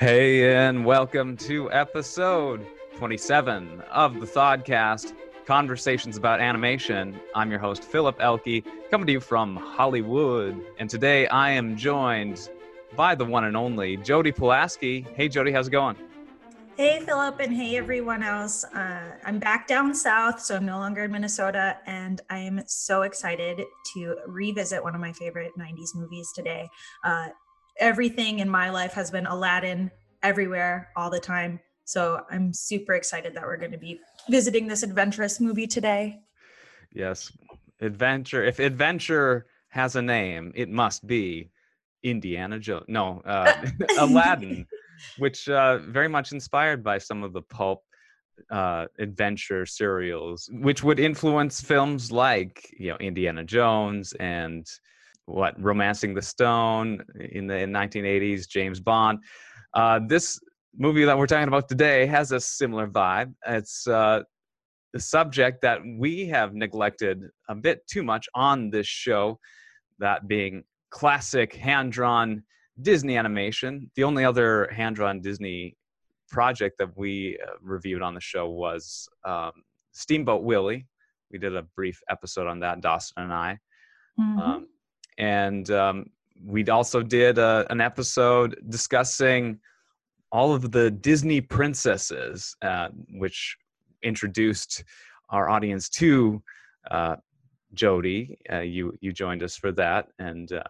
Hey, and welcome to episode 27 of the Thodcast Conversations about Animation. I'm your host, Philip Elke, coming to you from Hollywood. And today I am joined by the one and only Jody Pulaski. Hey, Jody, how's it going? Hey, Philip, and hey, everyone else. Uh, I'm back down south, so I'm no longer in Minnesota, and I am so excited to revisit one of my favorite 90s movies today. Uh, everything in my life has been Aladdin everywhere all the time. So I'm super excited that we're going to be visiting this adventurous movie today. Yes, adventure. If adventure has a name, it must be Indiana Jones. No, uh, Aladdin, which uh, very much inspired by some of the pulp uh, adventure serials, which would influence films like you know Indiana Jones and what Romancing the Stone in the in 1980s, James Bond. Uh, this movie that we're talking about today has a similar vibe. It's uh, the subject that we have neglected a bit too much on this show, that being classic hand drawn Disney animation. The only other hand drawn Disney project that we uh, reviewed on the show was um, Steamboat Willie. We did a brief episode on that, Dawson and I. Mm-hmm. Um, and um, we also did a, an episode discussing all of the Disney princesses, uh, which introduced our audience to uh, Jody. Uh, you you joined us for that, and uh,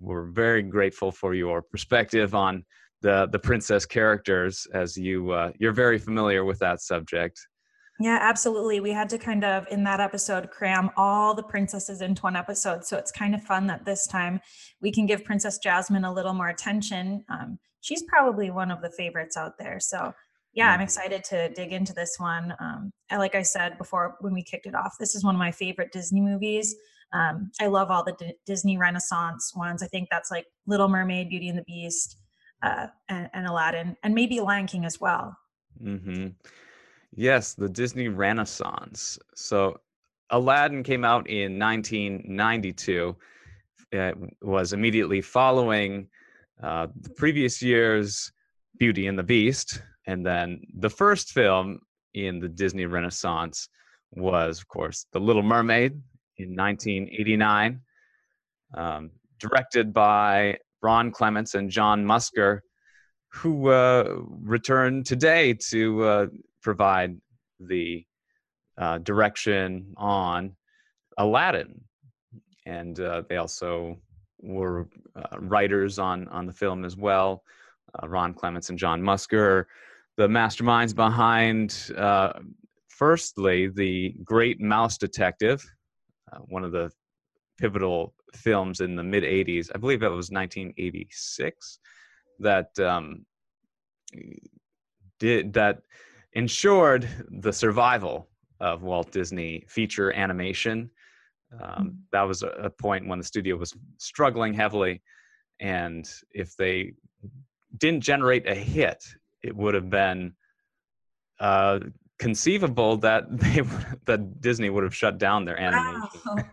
we're very grateful for your perspective on the the princess characters, as you uh, you're very familiar with that subject. Yeah, absolutely. We had to kind of, in that episode, cram all the princesses into one episode. So it's kind of fun that this time we can give Princess Jasmine a little more attention. Um, she's probably one of the favorites out there. So yeah, I'm mm-hmm. excited to dig into this one. Um, like I said before when we kicked it off, this is one of my favorite Disney movies. Um, I love all the D- Disney Renaissance ones. I think that's like Little Mermaid, Beauty and the Beast, uh, and, and, Aladdin, and maybe Lion King as well. Mm-hmm. Yes, the Disney Renaissance. So Aladdin came out in 1992. It was immediately following uh, the previous year's Beauty and the Beast. And then the first film in the Disney Renaissance was, of course, The Little Mermaid in 1989, um, directed by Ron Clements and John Musker, who uh, returned today to uh, provide the uh, direction on Aladdin, and uh, they also were uh, writers on on the film as well. Uh, Ron Clements and John Musker, the masterminds behind, uh, firstly, the Great Mouse Detective, uh, one of the pivotal films in the mid '80s. I believe it was 1986 that um, did that ensured the survival of Walt Disney feature animation. Um, mm-hmm. that was a, a, point when the studio was struggling heavily, and if they didn't generate a hit, it would have been uh, conceivable that they that Disney would have shut down their animation wow. division.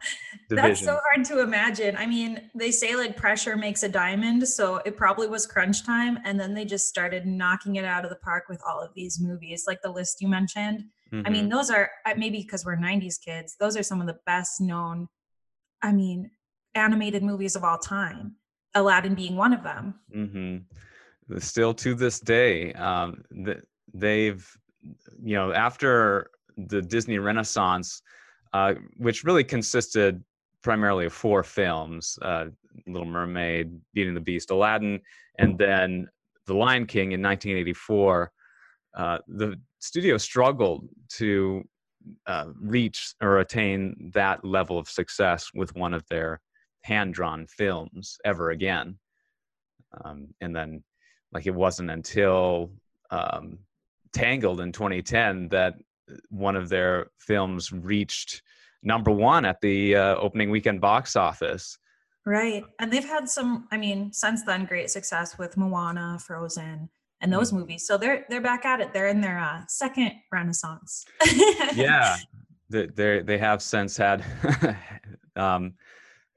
That's so hard to imagine. I mean, they say like pressure makes a diamond, so it probably was crunch time, and then they just started knocking it out of the park with all of these movies, like the list you mentioned. Mm-hmm. I mean, mm-hmm. those are maybe because we're '90s kids; those are some of the best known. I mean, animated movies of all time. Aladdin being one of them. Mm-hmm. Still to this day, um, they've you know, after the Disney Renaissance, uh, which really consisted primarily of four films uh, Little Mermaid, Beauty and the Beast, Aladdin, and then The Lion King in 1984, uh, the studio struggled to uh, reach or attain that level of success with one of their hand drawn films ever again. Um, and then, like, it wasn't until um, Tangled in 2010 that one of their films reached number one at the uh, opening weekend box office. Right. And they've had some, I mean, since then, great success with Moana, Frozen, and those mm-hmm. movies. So they're they're back at it. They're in their uh, second renaissance. yeah, they they they have since had. um,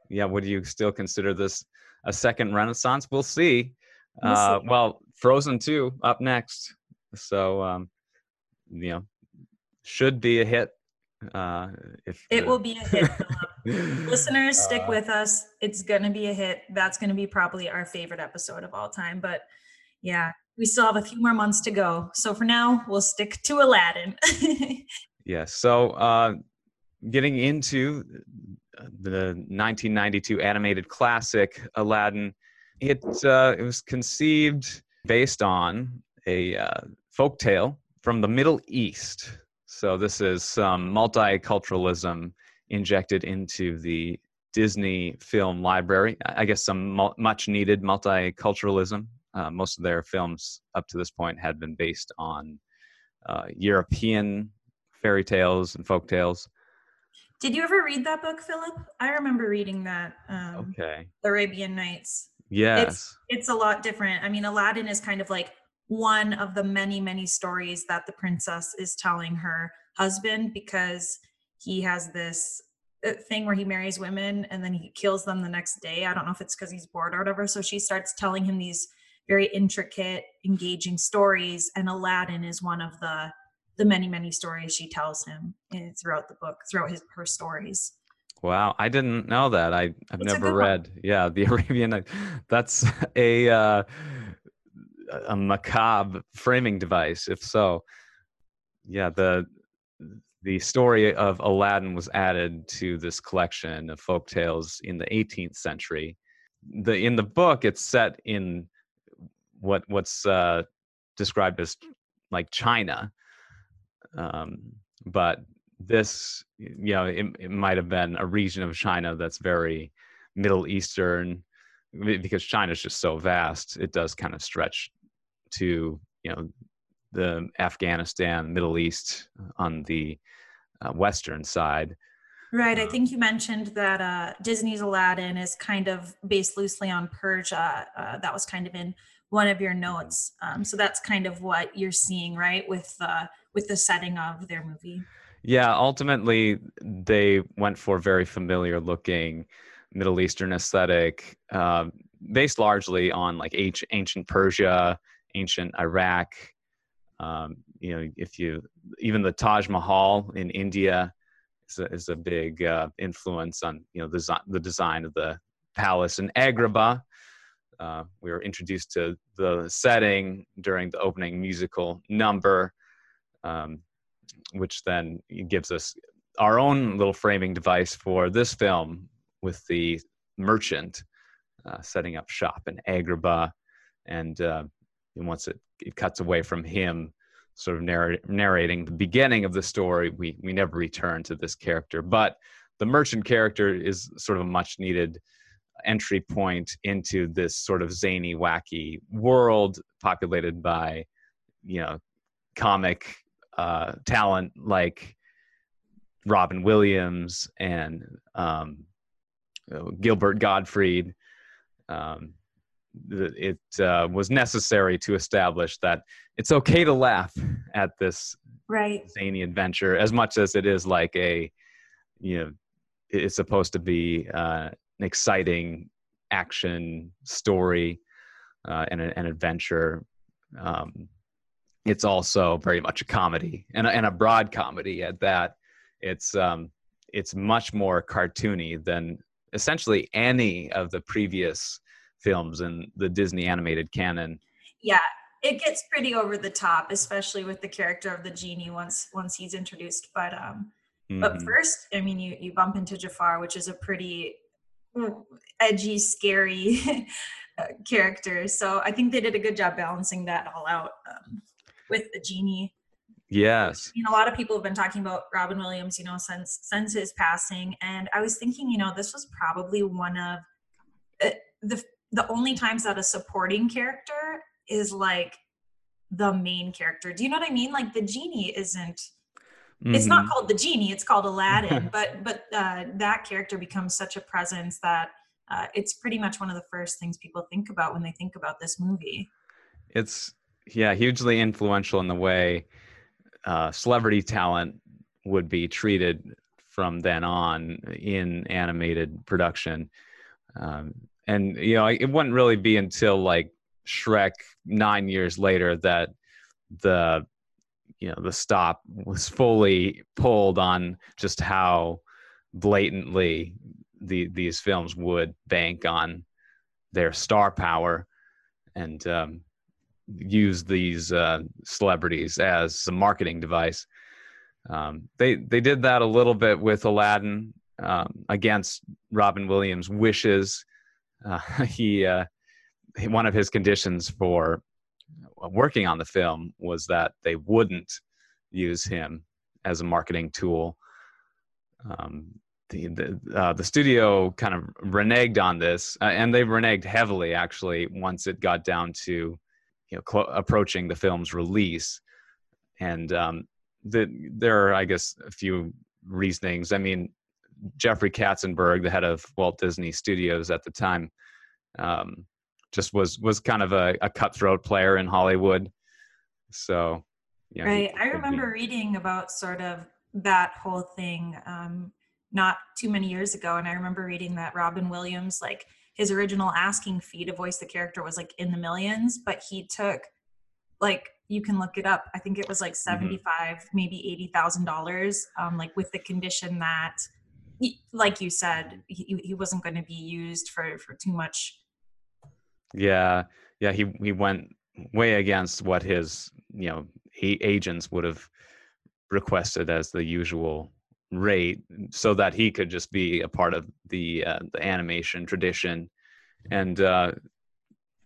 yeah, would you still consider this a second renaissance? We'll see. We'll Uh, see. well, Frozen 2 up next. So, um, you know, should be a hit. Uh, if It the- will be a hit. Listeners, stick Uh, with us. It's going to be a hit. That's going to be probably our favorite episode of all time. But yeah, we still have a few more months to go. So for now, we'll stick to Aladdin. Yes. So, uh, getting into the 1992 animated classic Aladdin, it uh, it was conceived based on a uh, folk tale from the Middle East. So this is some multiculturalism injected into the Disney film library. I guess some much needed multiculturalism. Uh, most of their films up to this point had been based on uh, European fairy tales and folk tales. Did you ever read that book, Philip? I remember reading that um, Okay. Arabian Nights. Yes. It's a lot different. I mean, Aladdin is kind of like one of the many, many stories that the princess is telling her husband because he has this uh, thing where he marries women and then he kills them the next day. I don't know if it's because he's bored or whatever. So she starts telling him these very intricate, engaging stories, and Aladdin is one of the the many, many stories she tells him eh, throughout the book, throughout his her stories. Wow, I didn't know that. I I've It's never good one. read. Yeah, the Arabian Night. That's a uh, a macabre framing device. If so, yeah, the the story of Aladdin was added to this collection of folk tales in the 18th century. The in the book, it's set in what what's uh, described as like China, um, but this you know it, it might have been a region of china that's very middle eastern be- because china's just so vast it does kind of stretch to you know the afghanistan middle east on the uh, western side Right. I Um, think you mentioned that uh, Disney's Aladdin is kind of based loosely on Persia. Uh, that was kind of in one of your notes. Um, so that's kind of what you're seeing, right, with uh, with the setting of their movie. yeah ultimately they went for very familiar looking middle eastern aesthetic uh, based largely on like ancient, ancient persia ancient iraq um, you know if you even the taj mahal in india is a, is a big uh, influence on you know the, the design of the palace in agrabah uh, we were introduced to the setting during the opening musical number um, which then gives us our own little framing device for this film with the merchant uh, setting up shop in Agrabah. And, uh, and once it, it cuts away from him, sort of narr- narrating the beginning of the story, we, we never return to this character. But the merchant character is sort of a much needed entry point into this sort of zany, wacky world populated by, you know, comic uh, talent like Robin Williams and um, Gilbert Gottfried. Um, it uh, was necessary to establish that it's okay to laugh at this Right. zany adventure as much as it is like a, you know, it's supposed to be uh, an exciting action story uh, and a- an adventure. Um, it's also very much a comedy and a, and a broad comedy at that. It's um, it's much more cartoony than essentially any of the previous films and the Disney animated canon. Yeah. It gets pretty over the top, especially with the character of the genie once once he's introduced. But um, But Mhm. first, I mean, you you bump into Jafar, which is a pretty mm, edgy, scary uh, character. So I think they did a good job balancing that all out um, with the genie. yes, You know, a lot of people have been talking about Robin Williams, you know, since since his passing, and I was thinking, you know, this was probably one of uh, the the only times that a supporting character is like the main character. Do you know what I mean? Like the genie isn't it's Mhm. not called the genie it's called aladdin but but uh, that character becomes such a presence that uh, it's pretty much one of the first things people think about when they think about this movie it's yeah hugely influential in the way uh, celebrity talent would be treated from then on in animated production um, and you know it wouldn't really be until like Shrek nine years later that the you know the stop was fully pulled on just how blatantly the these films would bank on their star power and um, use these uh, celebrities as a marketing device. Um, they they did that a little bit with Aladdin um, against Robin Williams' wishes. Uh, he, uh, he one of his conditions for working on the film was that they wouldn't use him as a marketing tool. Um, the the, uh, the studio kind of reneged on this, uh, and they reneged heavily actually once it got down to you know cl- approaching the film's release. And um, the, there are, I guess, a few reasonings. I mean, Jeffrey Katzenberg, the head of Walt Disney Studios at the time, um, just was was kind of a, a, cutthroat player in Hollywood. So, know, right. I remember be... reading about sort of that whole thing um, not too many years ago, and I remember reading that Robin Williams, like his original asking fee to voice the character was like in the millions, but he took like you can look it up. I think it was like mm-hmm. 75, mm-hmm. maybe eighty thousand um, dollars, like with the condition that like you said, he, he wasn't going to be used for, for too much. Yeah. Yeah. He, he went way against what his, you know, agents would have requested as the usual rate so that he could just be a part of the, uh, the animation tradition. And, uh,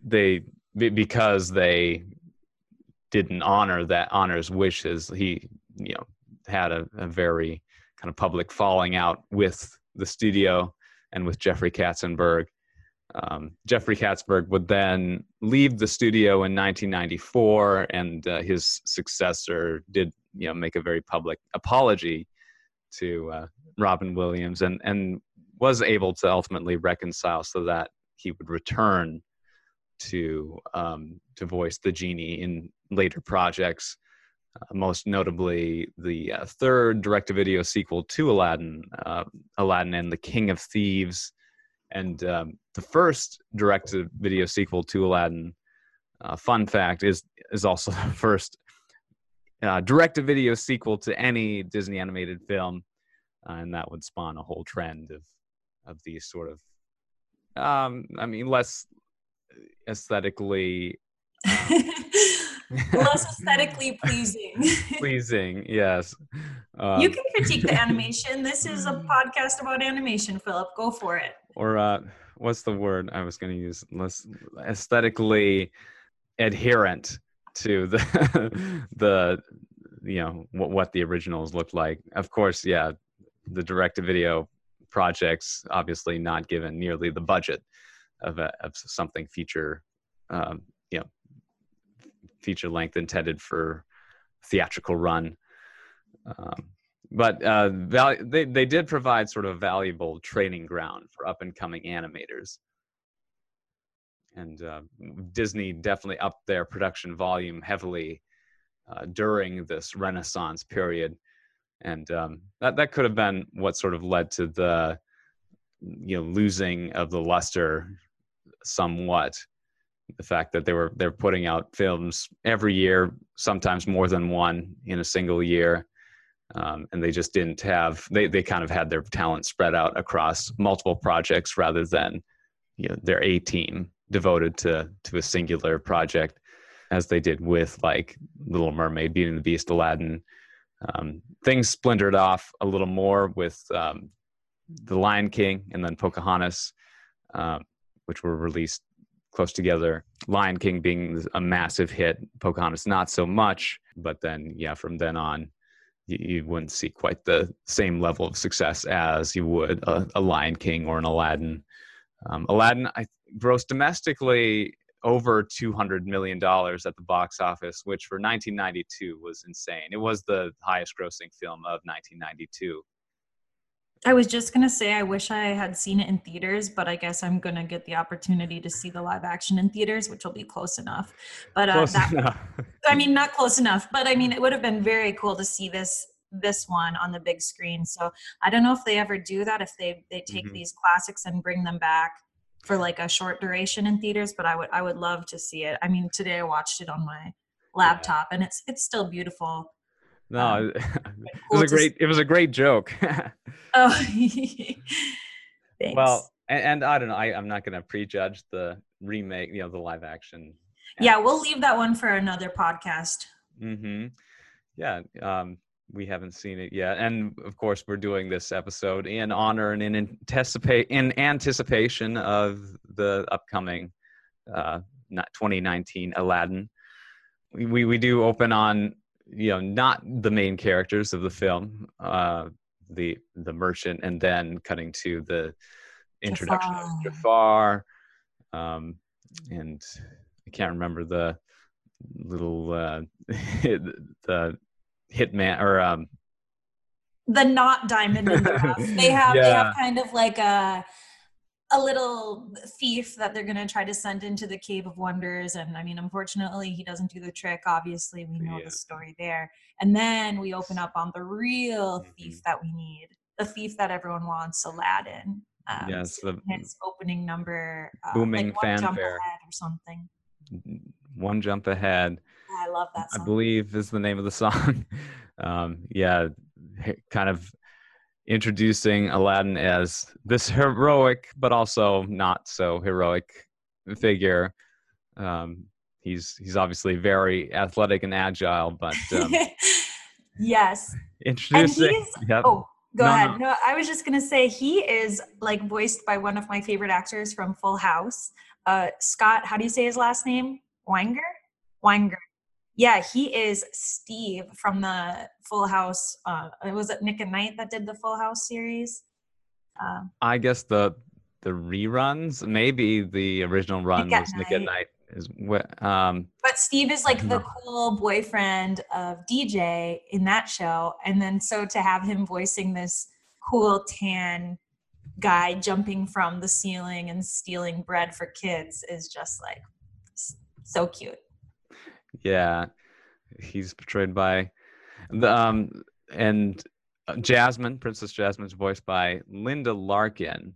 they, because they didn't honor that honors wishes, he, you know, had a, a very kind of public falling out with the studio and with Jeffrey Katzenberg. Um, Jeffrey Katzenberg would then leave the studio in 1994, and uh, his successor did, you know, make a very public apology to uh, Robin Williams, and and was able to ultimately reconcile so that he would return to um, to voice the genie in later projects most notably the uh, third direct-to-video sequel to Aladdin, uh, Aladdin and the King of Thieves, and um, the first direct-to-video sequel to Aladdin. Uh, fun fact is is also the first uh, direct-to-video sequel to any Disney animated film, uh, and that would spawn a whole trend of of these sort of, um, I mean, less aesthetically. Less aesthetically pleasing. pleasing, yes. Um, you can critique the animation. This is a podcast about animation, Philip. Go for it. Or uh, what's the word I was going to use? Less aesthetically adherent to the the you know what, what the originals looked like. Of course, yeah, the direct-to-video projects obviously not given nearly the budget of a, of something feature um, you know feature length intended for theatrical run. Um, but uh, val- they they did provide sort of valuable training ground for up and coming animators. And uh, Disney definitely upped their production volume heavily uh, during this Renaissance period, and um, that that could have been what sort of led to the you know losing of the luster somewhat the fact that they were they're putting out films every year, sometimes more than one in a single year, um, and they just didn't have they they kind of had their talent spread out across multiple projects rather than you know their A team devoted to to a singular project, as they did with like Little Mermaid, Beauty and the Beast, Aladdin. Um, things splintered off a little more with um, the Lion King and then Pocahontas, uh, which were released close together. Lion King being a massive hit, Pocahontas not so much. But then, yeah, from then on, you, you wouldn't see quite the same level of success as you would a, a Lion King or an Aladdin. Um, Aladdin I grossed domestically over $200 million at the box office, which for 1992 was insane. It was the highest grossing film of 1992. I was just gonna say I wish I had seen it in theaters, but I guess I'm gonna get the opportunity to see the live action in theaters, which will be close enough. But uh, close that, enough. I mean, not close enough, but I mean, it would have been very cool to see this this one on the big screen. So I don't know if they ever do that. If they they take mm-hmm. these classics and bring them back for like a short duration in theaters, but I would I would love to see it. I mean, today I watched it on my laptop, and it's it's still beautiful. No, Um, it was a great. It was a great joke. Oh, thanks. well, and, and I don't know. I, I'm not going to prejudge the remake. You know, the live action. yeah, we'll leave that one for another podcast. Mm-hmm. Yeah. Um, we haven't seen it yet, and of course, we're doing this episode in honor and in anticipate in anticipation of the upcoming uh, not 2019 Aladdin. We we do open on you know not the main characters of the film, uh, the the merchant, and then cutting to the introduction of Jafar, um, and I can't remember the little uh, the hitman or um the not diamond in the rough. They have they have kind of like a a little thief that they're gonna try to send into the cave of wonders. And I mean, unfortunately, he doesn't do the trick. Obviously, we know Yeah. the story there. And then we open up on the real thief Mhm. that we need, the thief that everyone wants, Aladdin. Um, yes the His opening number, uh, Booming like one jump fanfare. ahead or something. one jump ahead I love that I believe is the name of the song. Um, yeah, kind of introducing Aladdin as this heroic, but also not so heroic figure. Um, he's he's obviously very athletic and agile, but um, yes. introducing. he's- yep. Oh, go No, ahead. no. No. I was just gonna say he is like voiced by one of my favorite actors from Full House. Uh, Scott, how do you say his last name? Weinger. Weinger. Yeah, he is Steve from the Full House. Uh, was it Nick and Knight that did the Full House series? Uh, I guess the the reruns, maybe the original run at was Nick at Nite. Night. Is wh- um, but Steve is like the cool boyfriend of DJ in that show, and then so to have him voicing this cool tan guy jumping from the ceiling and stealing bread for kids is just like so cute. Yeah, he's portrayed by the um and uh, Jasmine, Princess Jasmine's voiced by Linda Larkin,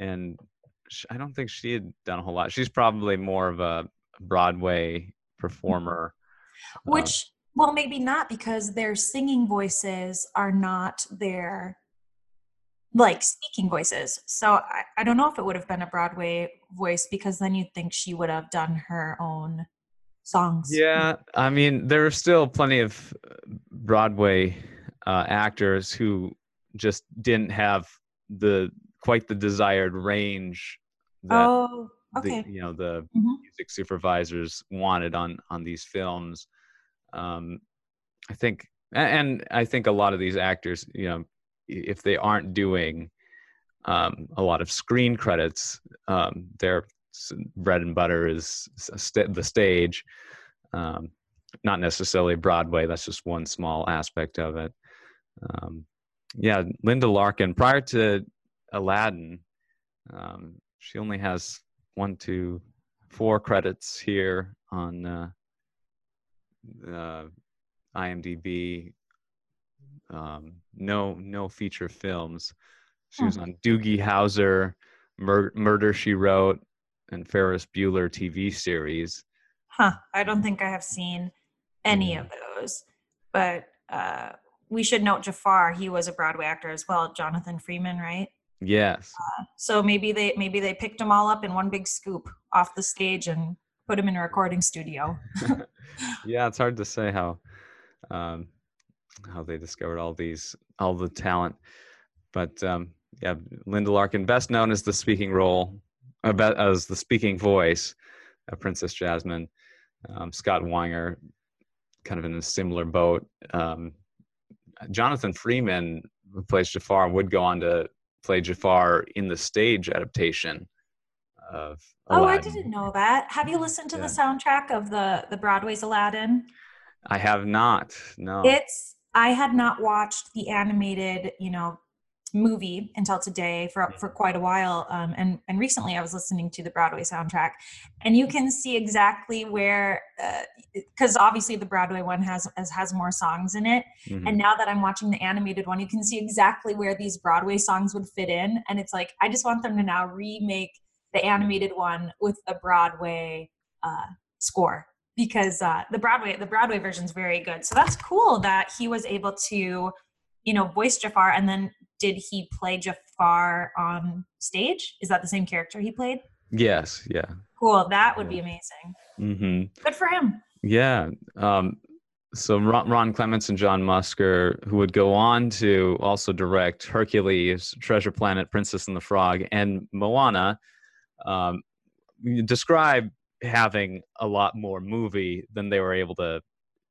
and sh- I don't think she had done a whole lot. She's probably more of a Broadway performer. uh, Which, well, maybe not because their singing voices are not their like speaking voices. So I, I don't know if it would have been a Broadway voice because then you'd think she would have done her own songs. Yeah, I mean, there are still plenty of uh, Broadway uh, actors who just didn't have the quite the desired range that Oh, okay. the you know the Mhm. music supervisors wanted on on these films um i think and i think a lot of these actors you know if they aren't doing um a lot of screen credits um their s- bread and butter is s- sta- the stage um not necessarily broadway that's just one small aspect of it um yeah linda larkin prior to aladdin um she only has one, two, four credits here on uh, uh, IMDb. Um, no, no feature films. She was on Doogie Howser, Mur- Murder She Wrote, and Ferris Bueller TV series. Huh. I don't think I have seen any of those. But uh, we should note Jafar. He was a Broadway actor as well. Jonathan Freeman, right? Yes, So maybe they maybe they picked them all up in one big scoop off the stage and put them in a recording studio. yeah. It's hard to say how um, how they discovered all these all the talent, but um, yeah, Linda Larkin, best known as the speaking role, be- as the speaking voice of Princess Jasmine. Um, Scott Weinger, kind of in a similar boat. Um, Jonathan Freeman, who plays Jafar, would go on to play Jafar in the stage adaptation of. Aladdin. Oh, I didn't know that. Have you listened to Yeah. the soundtrack of the the Broadway's Aladdin? I have not. No. It's I had not watched the animated, you know, movie until today for for quite a while. Um, and and recently I was listening to the Broadway soundtrack, and you can see exactly where, because obviously the Broadway one has has, has more songs in it. Mhm. And now that I'm watching the animated one, you can see exactly where these Broadway songs would fit in. And it's like I just want them to now remake the animated one with a Broadway uh, score because uh, the Broadway the Broadway version is very good. So that's cool that he was able to, you know, voice Jafar. And then did he play Jafar on stage? Is that the same character he played? Yes. Yeah. Cool. That would be amazing. Mm-hmm. Good for him. Yeah. Um, so Ron, Ron Clements and John Musker, who would go on to also direct Hercules, Treasure Planet, Princess and the Frog, and Moana, um, describe having a lot more movie than they were able to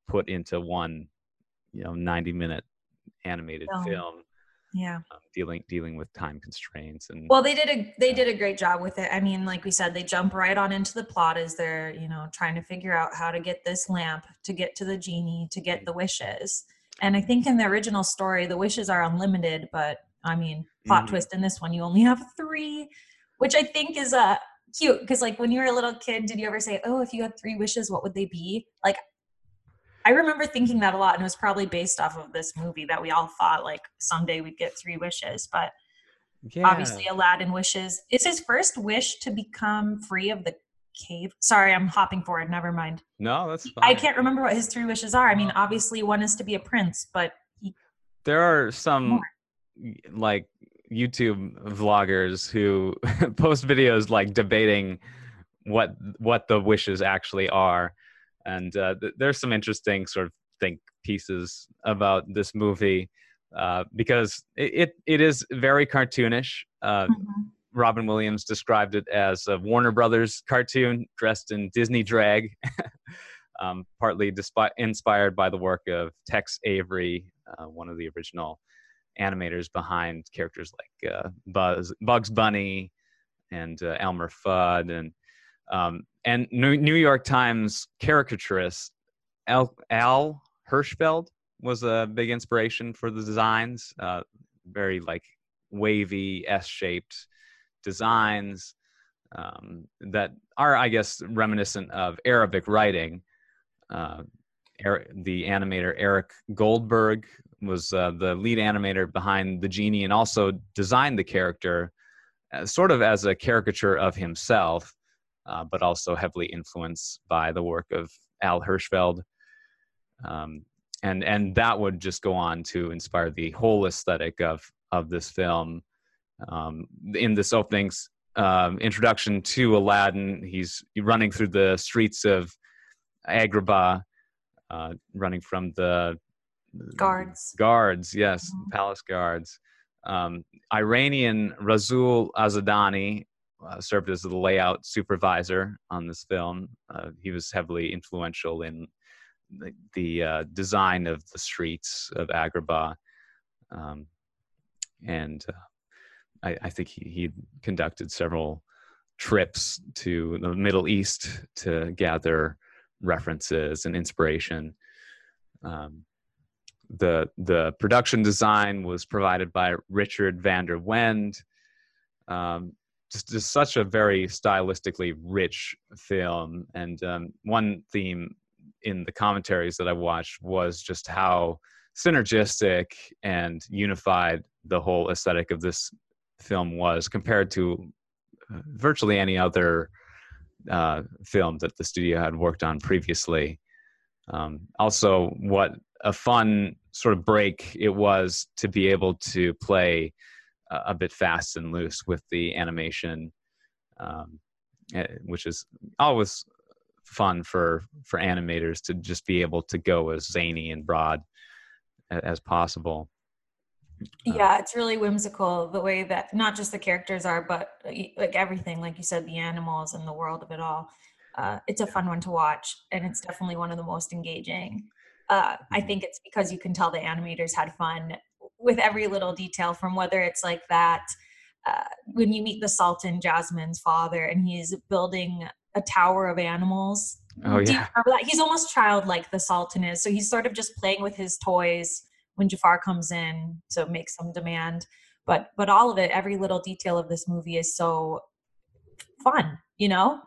put into one, you know, 90 minute animated Film. film. Yeah. Um, dealing dealing with time constraints and Well, they did a they did a great job with it. I mean, like we said, they jump right on into the plot as they're you know trying to figure out how to get this lamp to get to the genie to get the wishes. And I think in the original story, the wishes are unlimited, but I mean, plot Mhm. twist in this one, you only have three, which I think is uh, cute because like when you were a little kid, did you ever say, "Oh, if you had three wishes, what would they be?" Like I remember thinking that a lot, and it was probably based off of this movie that we all thought like someday we'd get three wishes, but yeah. obviously aladdin wishes. Is his first wish to become free of the cave? Sorry i'm hopping forward. Never mind. No, that's fine. i can't remember what his three wishes are. I mean uh-huh. obviously one is to be a prince but there are some More. like YouTube vloggers who post videos like debating what what the wishes actually are, and uh, th- there's some interesting sort of think pieces about this movie uh, because it, it it is very cartoonish. Uh, Robin Williams described it as a Warner Brothers cartoon dressed in Disney drag, um, partly despi- inspired by the work of Tex Avery, uh, one of the original animators behind characters like uh, Buzz, Bugs Bunny, and uh, Elmer Fudd, and um, and New, York Times caricaturist Al, Al Hirschfeld was a big inspiration for the designs. Uh, very like wavy S-shaped designs um, that are, I guess, reminiscent of Arabic writing. Uh, the animator Eric Goldberg was uh, the lead animator behind the genie and also designed the character uh, sort of as a caricature of himself, uh, but also heavily influenced by the work of Al Hirschfeld. Um, and and that would just go on to inspire the whole aesthetic of of this film. Um, in this opening um, introduction to Aladdin, he's running through the streets of Agrabah, uh, running from the guards guards, yes, Mhm. palace guards. Um, Iranian Rasoul Azadani uh, served as the layout supervisor on this film. Uh, he was heavily influential in the, the uh, design of the streets of Agrabah. Um, and uh, I, I think he, he conducted several trips to the Middle East to gather references and inspiration. Um, the the production design was provided by Richard Vander Wende. Um, just, just such a very stylistically rich film, and um, one theme in the commentaries that I watched was just how synergistic and unified the whole aesthetic of this film was compared to uh, virtually any other uh, film that the studio had worked on previously. Um, also, what a fun sort of break it was to be able to play a, a bit fast and loose with the animation, um, eh, which is always fun for for animators to just be able to go as zany and broad as possible. yeah it's really whimsical the way that not just the characters are but like everything like you said the animals and the world of it all uh, it's a fun one to watch and it's definitely one of the most engaging uh, i Mhm. think it's because you can tell the animators had fun with every little detail from whether it's like that uh, when you meet the sultan jasmine's father and he's building a tower of animals Oh do you yeah, remember that? He's almost childlike, the Sultan is. So he's sort of just playing with his toys when Jafar comes in to make some demand. But but all of it, every little detail of this movie is so fun, you know?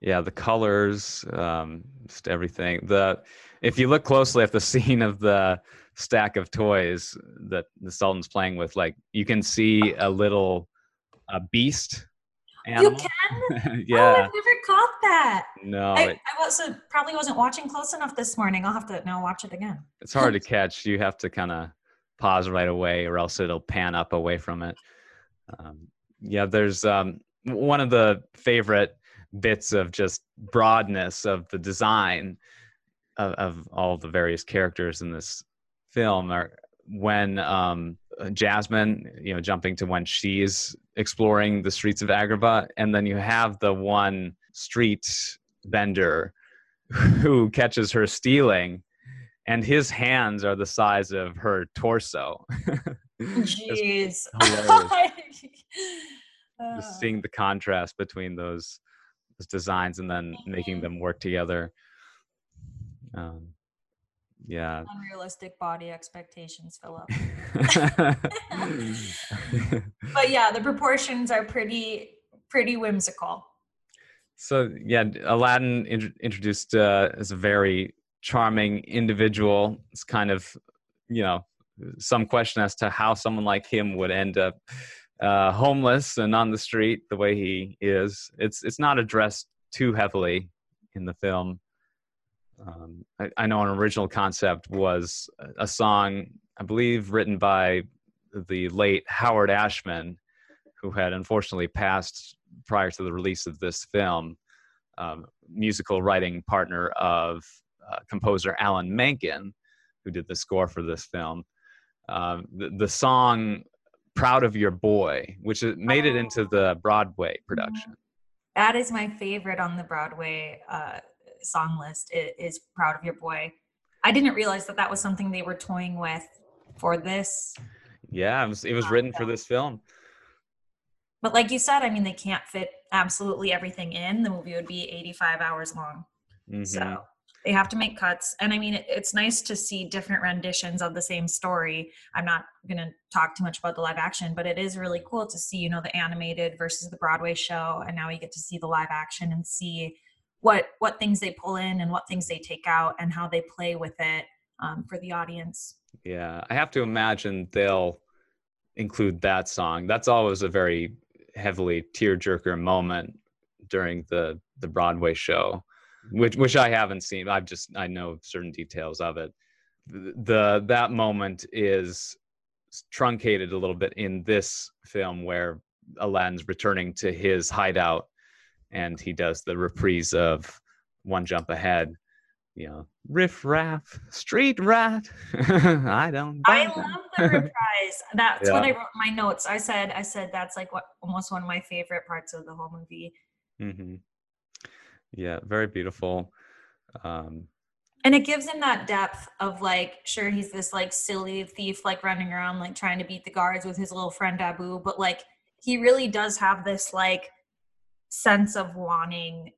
yeah. The colors, um, just everything. The if you look closely at the scene of the stack of toys that the Sultan's playing with, like you can see a little a beast animal. You can? yeah. Oh, I've never caught that. no, I, it, I was uh, probably wasn't watching close enough this morning. I'll have to now watch it again. it's hard to catch. You have to kind of pause right away, or else it'll pan up away from it. Um, yeah, there's um, one of the favorite bits of just broadness of the design of, of all the various characters in this film or when um, Jasmine, you know, jumping to when she's exploring the streets of Agrabah, and then you have the one street vendor who catches her stealing, and his hands are the size of her torso. Jeez. Uh, Just seeing the contrast between those, those designs and then making Mhm. them work together. Um, yeah. unrealistic body expectations, Philip. But yeah, the proportions are pretty pretty whimsical. so yeah, Aladdin int- introduced uh, as a very charming individual. It's kind of, you know, some question as to how someone like him would end up uh, homeless and on the street the way he is. It's it's not addressed too heavily in the film. Um, I, I know an original concept was a- song, I believe, written by the late Howard Ashman, who had unfortunately passed prior to the release of this film. Um, musical writing partner of uh, composer Alan Menken, who did the score for this film. Um, the, the song "Proud of Your Boy," which made it into the Broadway production. That is my favorite on the Broadway uh, song list. Is "Proud of Your Boy." I didn't realize that that was something they were toying with for this. Yeah, it was, it was written for this film. But like you said, I mean, they can't fit absolutely everything in. The movie would be 85 hours long. Mhm. So they have to make cuts. And I mean, it, it's nice to see different renditions of the same story. I'm not going to talk too much about the live action, but it is really cool to see, you know, the animated versus the Broadway show. And now you get to see the live action and see what what things they pull in and what things they take out and how they play with it um, for the audience. Yeah, I have to imagine they'll include that song. That's always a very heavily tearjerker moment during the the Broadway show, which which I haven't seen. I've just I know certain details of it. The, that moment is truncated a little bit in this film where Aladdin's returning to his hideout and he does the reprise of One Jump Ahead. You know, riff raff, street rat. I don't. I love the reprise. That's what I wrote in my notes. I said, I said that's like what almost one of my favorite parts of the whole movie. hmm Yeah, very beautiful. Um, And it gives him that depth of like, sure, he's this like silly thief, like running around, like trying to beat the guards with his little friend Abu, but like he really does have this like sense of wanting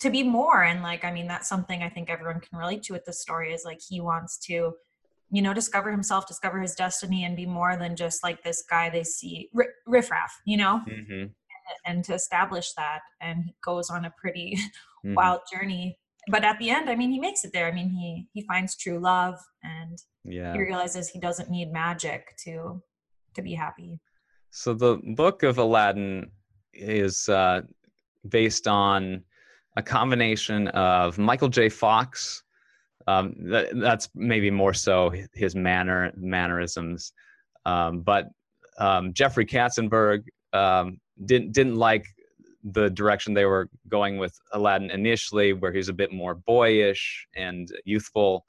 to be more. And like, I mean, that's something I think everyone can relate to with this story is like he wants to, you know, discover himself, discover his destiny, and be more than just like this guy they see ri riffraff, you know, mhm, and to establish that. And he goes on a pretty mhm. wild journey but at the end i mean he makes it there i mean he he finds true love and Yeah. he realizes he doesn't need magic to to be happy So the book of Aladdin is uh, based on a combination of Michael J. Fox. Um, that, that's maybe more so his manner mannerisms, um, but um, Jeffrey Katzenberg um, didn't didn't like the direction they were going with Aladdin initially, where he's a bit more boyish and youthful.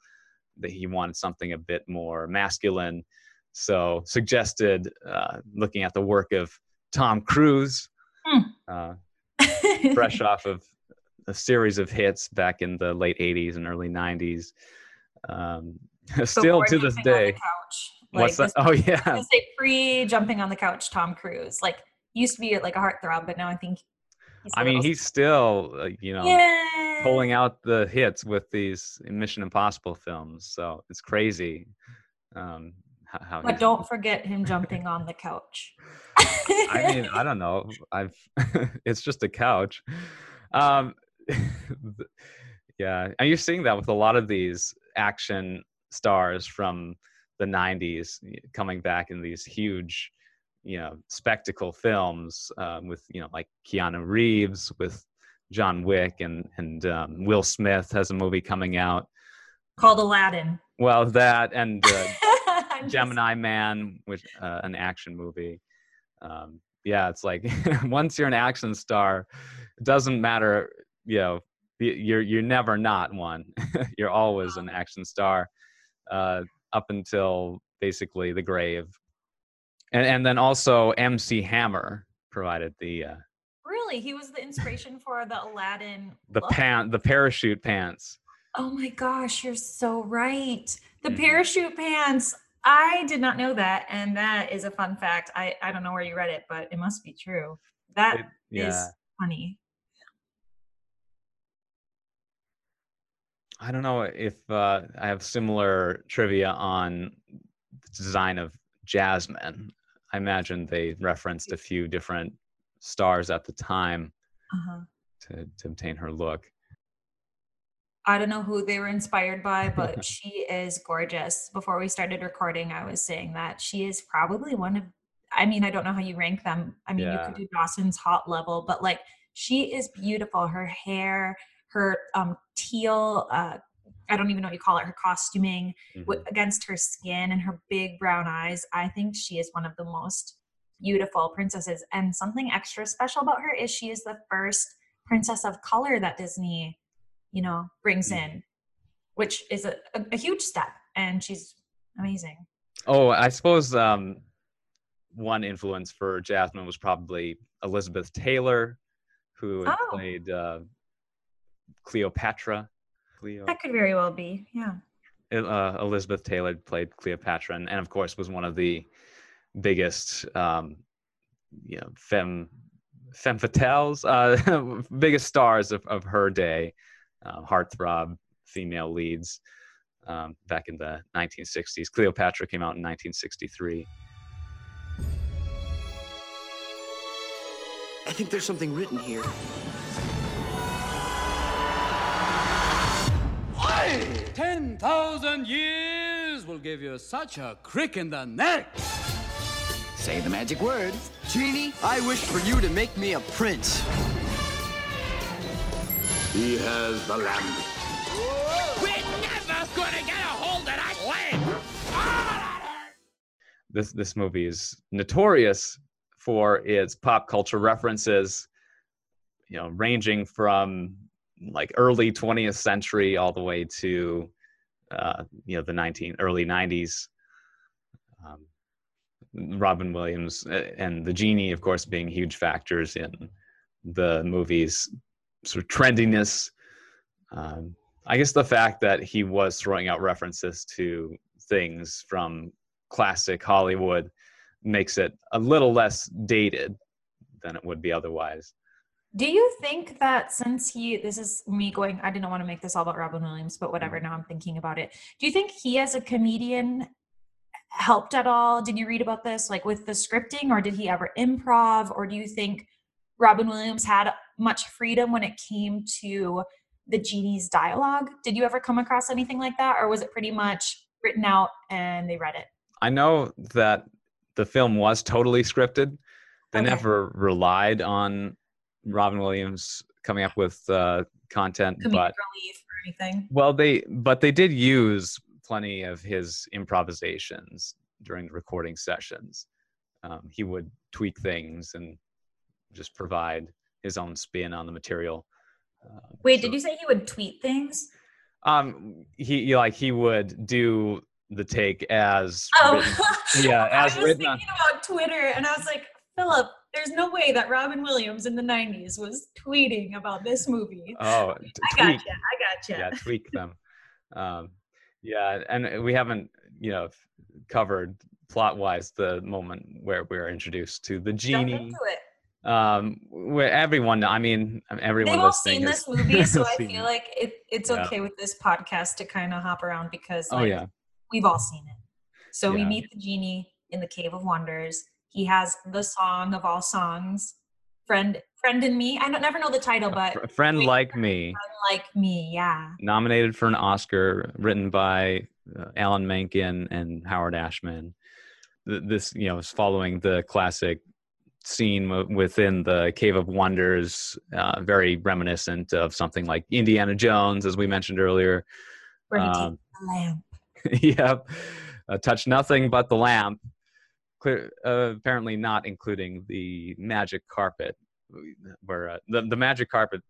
That he wanted something a bit more masculine so suggested uh, looking at the work of Tom Cruise, Hmm. uh, fresh off of a series of hits back in the late '80s and early '90s. Um, still to this jumping on the day, couch. what's like that? Oh yeah, this say pre jumping on the couch tom cruise like used to be like a heartthrob but now i think I mean he's still uh, you know yeah pulling out the hits with these Mission Impossible films. So it's crazy. Um, how, but don't forget him jumping on the couch I mean, I don't know. I've it's just a couch. Um, yeah, and you're seeing that with a lot of these action stars from the '90s coming back in these huge you know spectacle films uh, with you know like Keanu Reeves with John Wick and and um, Will Smith has a movie coming out called Aladdin. Well, that and uh, Gemini Man, which uh, an action movie. Um, yeah, it's like once you're an action star, it doesn't matter. You know, you're you're never not one. you're always an action star uh, up until basically the grave. And and then also MC Hammer provided the. Uh, really, he was the inspiration for the Aladdin. The pant, the parachute pants. Oh my gosh, you're so right. The mm-hmm. parachute pants. I did not know that, and that is a fun fact. I I don't know where you read it, but it must be true. That it, yeah. is funny. I don't know if uh, I have similar trivia on the design of Jasmine. I imagine they referenced a few different stars at the time uh-huh. to, to obtain her look. I don't know who they were inspired by, but she is gorgeous. Before we started recording, I was saying that she is probably one of, I mean, I don't know how you rank them. I mean, yeah. you could do Dawson's hot level, but like she is beautiful. Her hair, her um, teal, uh, I don't even know what you call it, her costuming mm-hmm. w- against her skin and her big brown eyes. I think she is one of the most beautiful princesses. And something extra special about her is she is the first princess of color that Disney, you know, brings mm-hmm. in, which is a, a, a, huge step. And she's amazing. Oh, I suppose um, one influence for Jasmine was probably Elizabeth Taylor, who oh. played uh, Cleopatra. Cleo. That could very well be, yeah. Uh, Elizabeth Taylor played Cleopatra, and, and, of course was one of the biggest, um, you know, femme femme fatales, uh, biggest stars of, of her day, uh, heartthrob female leads um, back in the 1960s. Cleopatra came out in 1963. I think there's something written here. 10,000 years will give you such a crick in the neck. Say the magic words. Genie, I wish for you to make me a prince. He has the lamp. We're never gonna get a hold of that lamp! This, this movie is notorious for its pop culture references, you know, ranging from like early 20th century all the way to uh, you know the 19 early 90s um, robin williams and the genie of course being huge factors in the movie's sort of trendiness um, i guess the fact that he was throwing out references to things from classic hollywood makes it a little less dated than it would be otherwise do you think that since he, this is me going, I didn't want to make this all about Robin Williams, but whatever, mm-hmm. now I'm thinking about it. Do you think he as a comedian helped at all? Did you read about this, like with the scripting, or did he ever improv? Or do you think Robin Williams had much freedom when it came to the genie's dialogue? Did you ever come across anything like that, or was it pretty much written out and they read it? I know that the film was totally scripted. They okay. never relied on Robin Williams coming up with uh, content, Comedic but relief or anything. Well, they but they did use plenty of his improvisations during the recording sessions. Um, he would tweak things and just provide his own spin on the material. Uh, Wait, so, did you say he would tweet things? Um, he like he would do the take as oh. written, yeah as I was written thinking on, about Twitter, and I was like, Philip, there's no way that Robin Williams in the 90s was tweeting about this movie. Oh, t- I got gotcha, I gotcha. Yeah, tweak them. um, yeah, and we haven't, you know, covered plot wise the moment where we are introduced to the genie. Um, where everyone, I mean, everyone They've all seen this movie, so I feel like it, it's yeah. okay with this podcast to kind of hop around because, oh, like, oh yeah, we've all seen it. So yeah. we meet the genie in the Cave of Wonders he has the song of all songs, "Friend, Friend and Me." I don't never know the title, but "A Friend Like Me." Friend like me, yeah. Nominated for an Oscar, written by uh, Alan Menken and Howard Ashman. this you know is following the classic scene within the Cave of Wonders, uh, very reminiscent of something like Indiana Jones, as we mentioned earlier. Um, lamp. yep. Uh, touch nothing but the lamp. Clear, uh, apparently not including the magic carpet, where uh, the the magic carpet,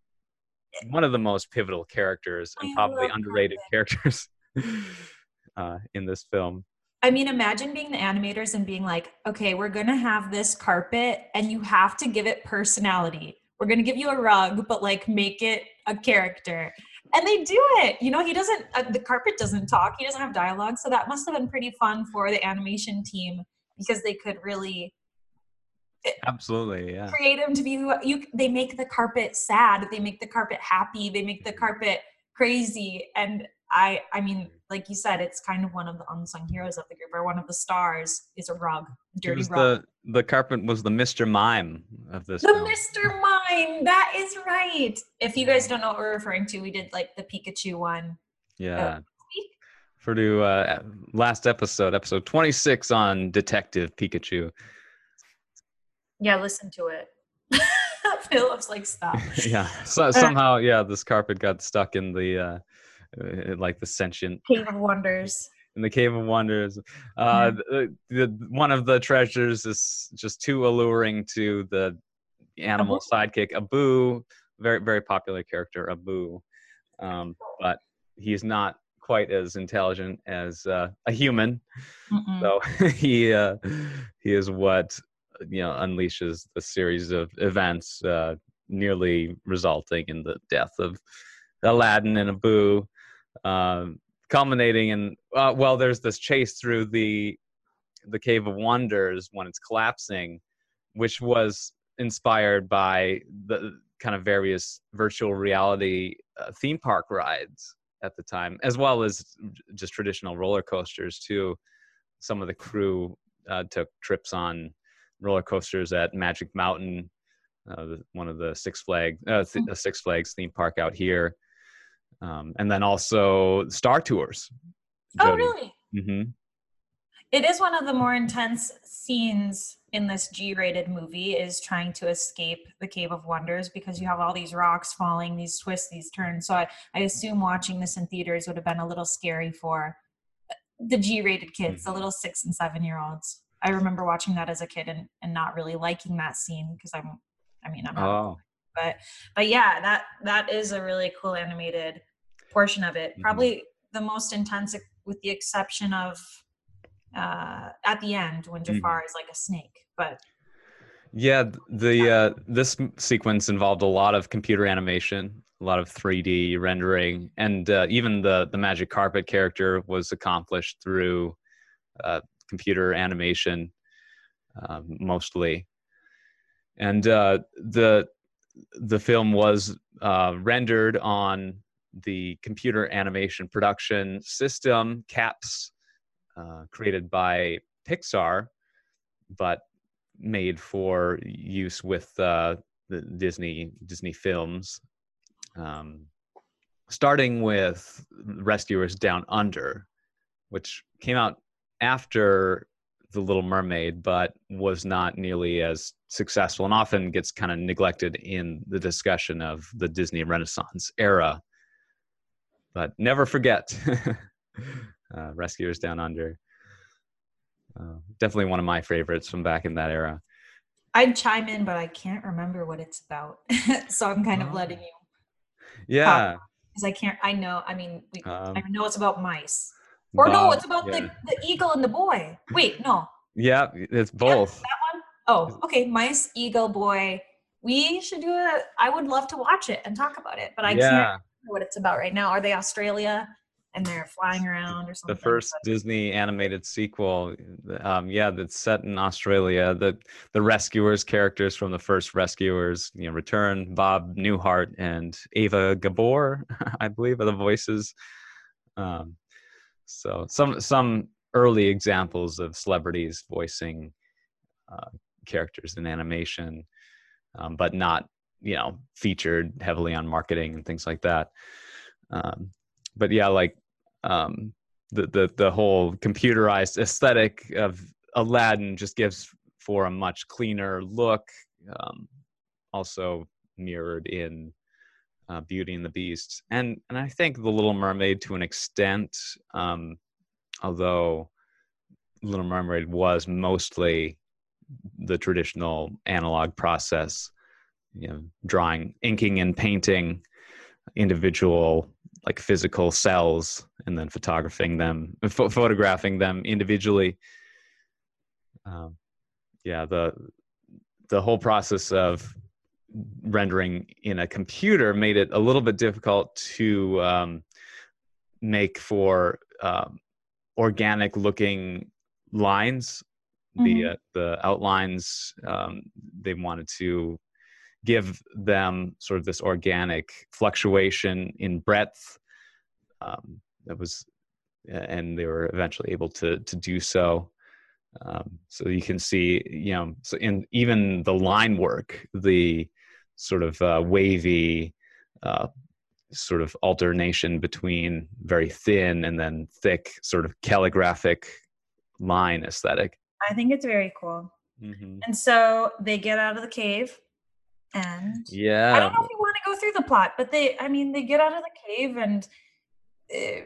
one of the most pivotal characters and I probably underrated carpet. characters uh, in this film. I mean, imagine being the animators and being like, okay, we're going to have this carpet and you have to give it personality. We're going to give you a rug, but like make it a character. And they do it. You know, he doesn't, uh, the carpet doesn't talk, he doesn't have dialogue. So that must have been pretty fun for the animation team because they could really Absolutely, yeah. create him to be who you, they make the carpet sad, they make the carpet happy, they make the carpet crazy. And I, I mean, like you said, it's kind of one of the unsung heroes of the group, or one of the stars is a rug, dirty rug. the the carpet was the Mr. Mime of this The film. Mr. Mime, that is right. If you guys don't know what we're referring to, we did like the Pikachu one. Yeah. For the uh, last episode, episode 26 on Detective Pikachu. Yeah, listen to it. Philip's like, stop. yeah. So somehow, yeah, this carpet got stuck in the uh, uh, like the sentient Cave of Wonders. in the Cave of Wonders. Uh, the, the one of the treasures is just too alluring to the animal sidekick Abu, very very popular character Abu, um, but he's not quite as intelligent as uh, a human. Mm-mm. So he uh, he is what you know unleashes the series of events, uh, nearly resulting in the death of Aladdin and Abu, um, culminating in uh, well, there's this chase through the the Cave of Wonders when it's collapsing, which was inspired by the kind of various virtual reality uh, theme park rides at the time, as well as just traditional roller coasters too. Some of the crew uh, took trips on roller coasters at Magic Mountain, uh, one of the Six Flags, uh, th- the Six Flags theme park out here, um, and then also Star Tours. Oh, really? hmm It is one of the more intense scenes in this G-rated movie is trying to escape the Cave of Wonders because you have all these rocks falling, these twists, these turns. So I, I assume watching this in theaters would have been a little scary for the G-rated kids, the little six and seven year olds. I remember watching that as a kid and, and not really liking that scene because I'm, I mean, I'm not Oh, but but yeah that that is a really cool animated portion of it Mhm. probably the most intense with the exception of uh at the end when Mhm. jafar is like a snake but Yeah, the uh, this sequence involved a lot of computer animation, a lot of 3D rendering, and uh, even the the magic carpet character was accomplished through uh, computer animation, um, mostly. And uh, the the film was uh, rendered on the computer animation production system CAPS, uh, created by Pixar, but made for use with uh, the Disney Disney films, um, starting with Rescuers Down Under, which came out after The Little Mermaid, but was not nearly as successful and often gets kind of neglected in the discussion of the Disney Renaissance era. But never forget uh, Rescuers Down Under. Uh, definitely one of my favorites from back in that era. i'd chime in but i can't remember what it's about so i'm kind of Oh. letting you Yeah. because i can't i know i mean we, Um, i know it's about mice or no it's about yeah. the, the eagle and the boy wait no Yeah, it's both. that one oh okay mice eagle boy we should do a i would love to watch it and talk about it but i can't yeah, remember what it's about right now. Are they Australia and they're flying around or something? the first Disney animated sequel. Um, yeah, that's set in Australia. The the rescuers characters from the first Rescuers, you know, return. Bob Newhart and Eva Gabor, I believe, are the voices. Um, so some some early examples of celebrities voicing uh, characters in animation, um, but not you know featured heavily on marketing and things like that. Um, but yeah, like um, the the the whole computerized aesthetic of Aladdin just gives for a much cleaner look. Um, also mirrored in uh, Beauty and the Beast, and and I think The Little Mermaid to an extent, um, although Little Mermaid was mostly the traditional analog process, you know, drawing, inking, and painting individual like physical cells and then photographing them, ph- photographing them individually. Um, yeah, the the whole process of rendering in a computer made it a little bit difficult to um, make for um, organic looking lines mm-hmm. the uh, the outlines um, they wanted to give them sort of this organic fluctuation in breadth um, that was and they were eventually able to to do so. Um, so you can see you know so in even the line work the sort of uh, wavy uh, sort of alternation between very thin and then thick sort of calligraphic line aesthetic. I think it's very cool. Mm-hmm. and so they get out of the cave and yeah i don't know if you want to go through the plot but they i mean they get out of the cave and uh,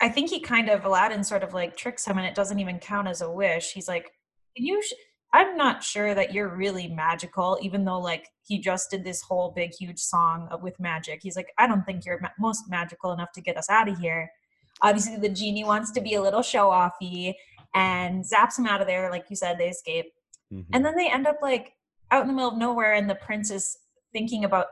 i think he kind of aladdin sort of like tricks him and it doesn't even count as a wish. He's like you sh- i'm not sure that you're really magical even though like he just did this whole big huge song with magic. He's like i don't think you're ma- most magical enough to get us out of here. Obviously the genie wants to be a little show offy and zaps him out of there like you said they escape. Mm-hmm. and then they end up like out in the middle of nowhere and the prince is thinking about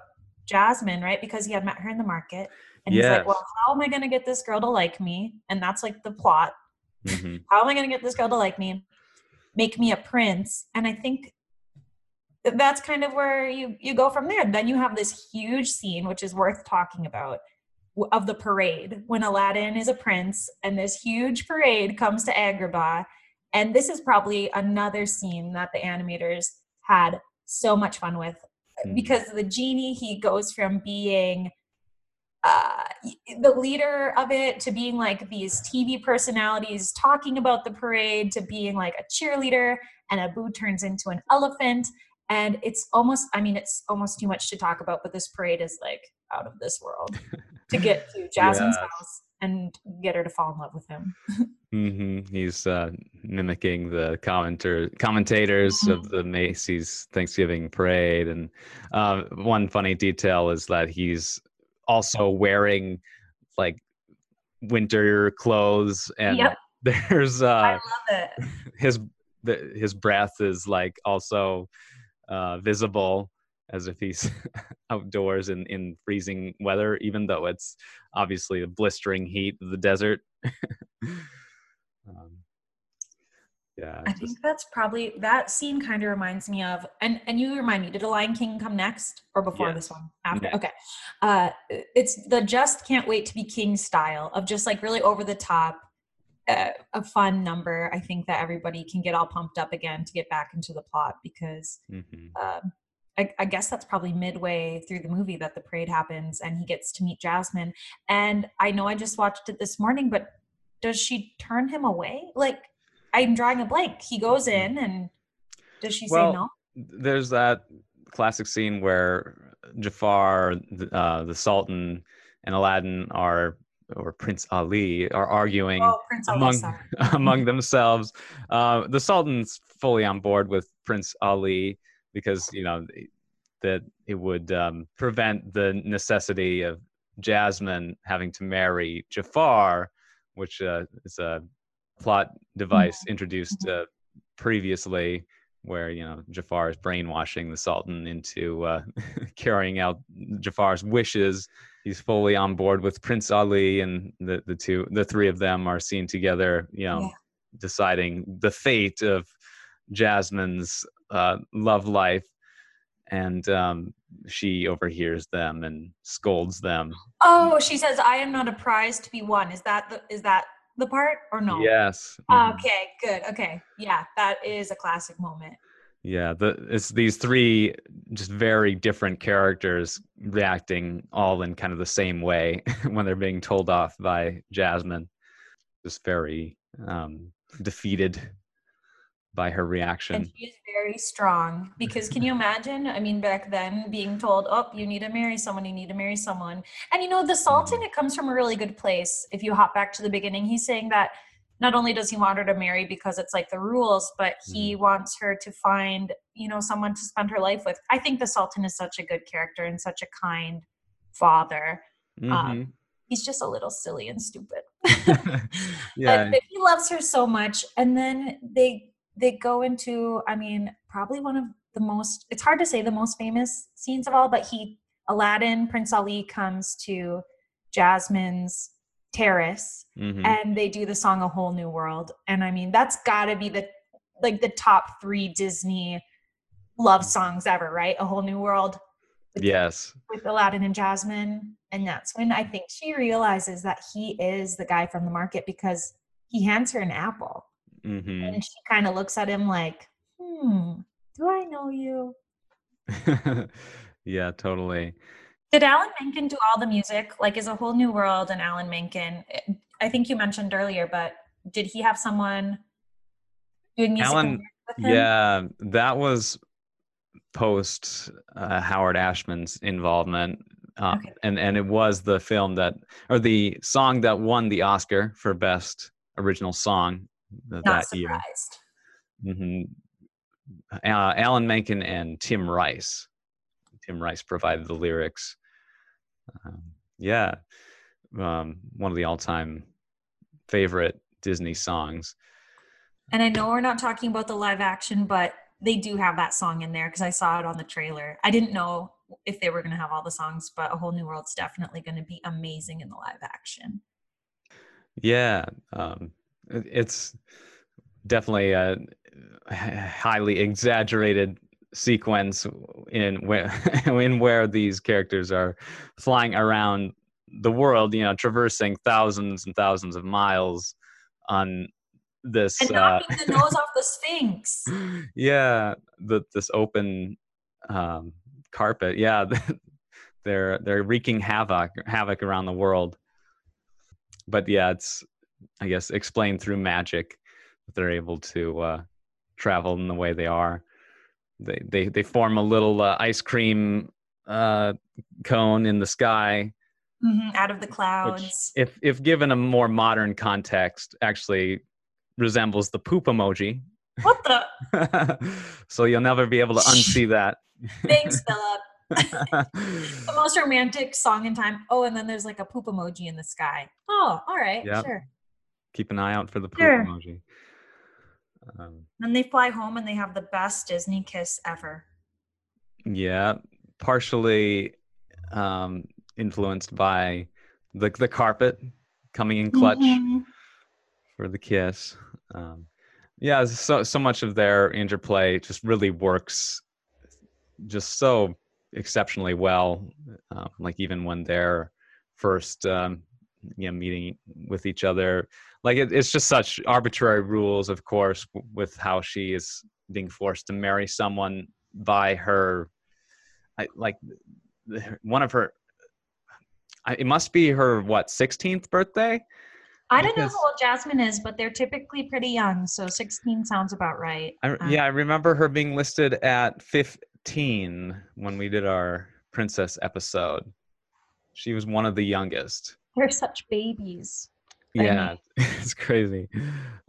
jasmine right? Because he had met her in the market. And yes. he's like well how am i going to get this girl to like me? And that's like the plot. Mm-hmm. how am i going to get this girl to like me? Make me a prince. And i think that's kind of where you you go from there. Then you have this huge scene which is worth talking about of the parade when aladdin is a prince and this huge parade comes to agrabah. And this is probably another scene that the animators had so much fun with mm. because the genie he goes from being uh, the leader of it to being like these TV personalities talking about the parade to being like a cheerleader and Abu turns into an elephant and it's almost I mean it's almost too much to talk about but this parade is like out of this world to get to Jasmine's yeah. house and get her to fall in love with him. mm-hmm. He's uh, mimicking the commenter commentators mm-hmm. of the Macy's Thanksgiving parade, and uh, one funny detail is that he's also wearing like winter clothes, and yep. there's uh, I love it. His the, his breath is like also uh, visible as if he's outdoors in, in freezing weather, even though it's obviously the blistering heat of the desert. um, yeah, I just... think that's probably that scene kind of reminds me of and and you remind me, did a Lion King come next or before yes. this one? After okay. Uh it's the just can't wait to be king style of just like really over the top uh, a fun number. I think that everybody can get all pumped up again to get back into the plot because mm-hmm. uh, I, I, guess that's probably midway through the movie that the parade happens and he gets to meet Jasmine. And I know I just watched it this morning, but does she turn him away? Like, I'm drawing a blank. He goes in and does she well, say no? There's that classic scene where Jafar, uh, the Sultan, and Aladdin are or Prince Ali are arguing oh, among among themselves. Uh, the Sultan's fully on board with Prince Ali because you know that it would um, prevent the necessity of Jasmine having to marry Jafar, which uh, is a plot device mm-hmm. introduced uh, previously, where you know Jafar is brainwashing the Sultan into uh, carrying out Jafar's wishes. He's fully on board with Prince Ali, and the the two, the three of them are seen together. You know, yeah. deciding the fate of Jasmine's uh, love life, and um, she overhears them and scolds them. Oh, she says, "I am not a prize to be won." Is that the is that the part or no? Yes. Mm-hmm. Okay, good. Okay, yeah, that is a classic moment. Yeah, the it's these three just very different characters reacting all in kind of the same way when they're being told off by Jasmine. Just very um, defeated by her reaction. And reaction. she's very strong because can you imagine? I mean, back then being told, oh, you need to marry someone, you need to marry someone. And you know, the Sultan, it comes from a really good place. If you hop back to the beginning, he's saying that not only does he want her to marry because it's like the rules, but he wants her to find, you know, someone to spend her life with. I think the Sultan is such a good character and such a kind father. Mhm. Um, he's just a little silly and stupid. yeah. but, but he loves her so much and then they they go into i mean probably one of the most it's hard to say the most famous scenes of all but he aladdin prince ali comes to jasmine's terrace mhm. and they do the song a whole new world and i mean that's got to be the like the top three disney love songs ever right a whole new world yes. with Aladdin and Jasmine. And that's when I think she realizes that he is the guy from the market because he hands her an apple. Hmm And she kind of looks at him like, hmm, do I know you? yeah, totally. Did Alan Menken do all the music? Like, is a whole new world and Alan Menken? I think you mentioned earlier, but did he have someone doing music Alan- with him? Yeah, that was post uh, Howard Ashman's involvement, uh, Okay. and and it was the film that or the song that won the Oscar for best original song Not that year. surprised. hmm Uh, Alan Menken and Tim Rice. Tim Rice provided the lyrics. Um, yeah, um, one of the all-time favorite Disney songs. And I know we're not talking about the live action, but they do have that song in there because I saw it on the trailer. I didn't know if they were going to have all the songs, but A Whole New World's definitely going to be amazing in the live action. Yeah, um, it's definitely a highly exaggerated sequence in where in where these characters are flying around the world, you know, traversing thousands and thousands of miles on this. And Uh, knocking the nose off the Sphinx. yeah, the this open um, carpet. Yeah, they're they're wreaking havoc havoc around the world. But yeah, it's I guess explained through magic that they're able to uh, travel in the way they are. They they they form a little uh, ice cream uh, cone in the sky. Mhm, out of the clouds. If if given a more modern context, actually resembles the poop emoji. what the? so you'll never be able to unsee that. Thanks, Philip. The most romantic song in time. Oh, and then there's like a poop emoji in the sky. Oh, all right, Yep. sure. Keep an eye out for the poop Sure. emoji. Um, Then they fly home and they have the best Disney kiss ever. yeah, partially um, influenced by the the carpet coming in clutch Mhm. for the kiss. Um, yeah, so so much of their interplay just really works just so exceptionally well. Um, like even when they're first um, you know meeting with each other, like it, it's just such arbitrary rules, of course, w- with how she is being forced to marry someone by her, I, like one of her. I, it must be her what 16th birthday I don't know how old Jasmine is, but they're typically pretty young. So 16 sounds about right. I, Um, yeah, I remember her being listed at 15 when we did our princess episode. She was one of the youngest. They're such babies. I mean- Yeah, it's crazy.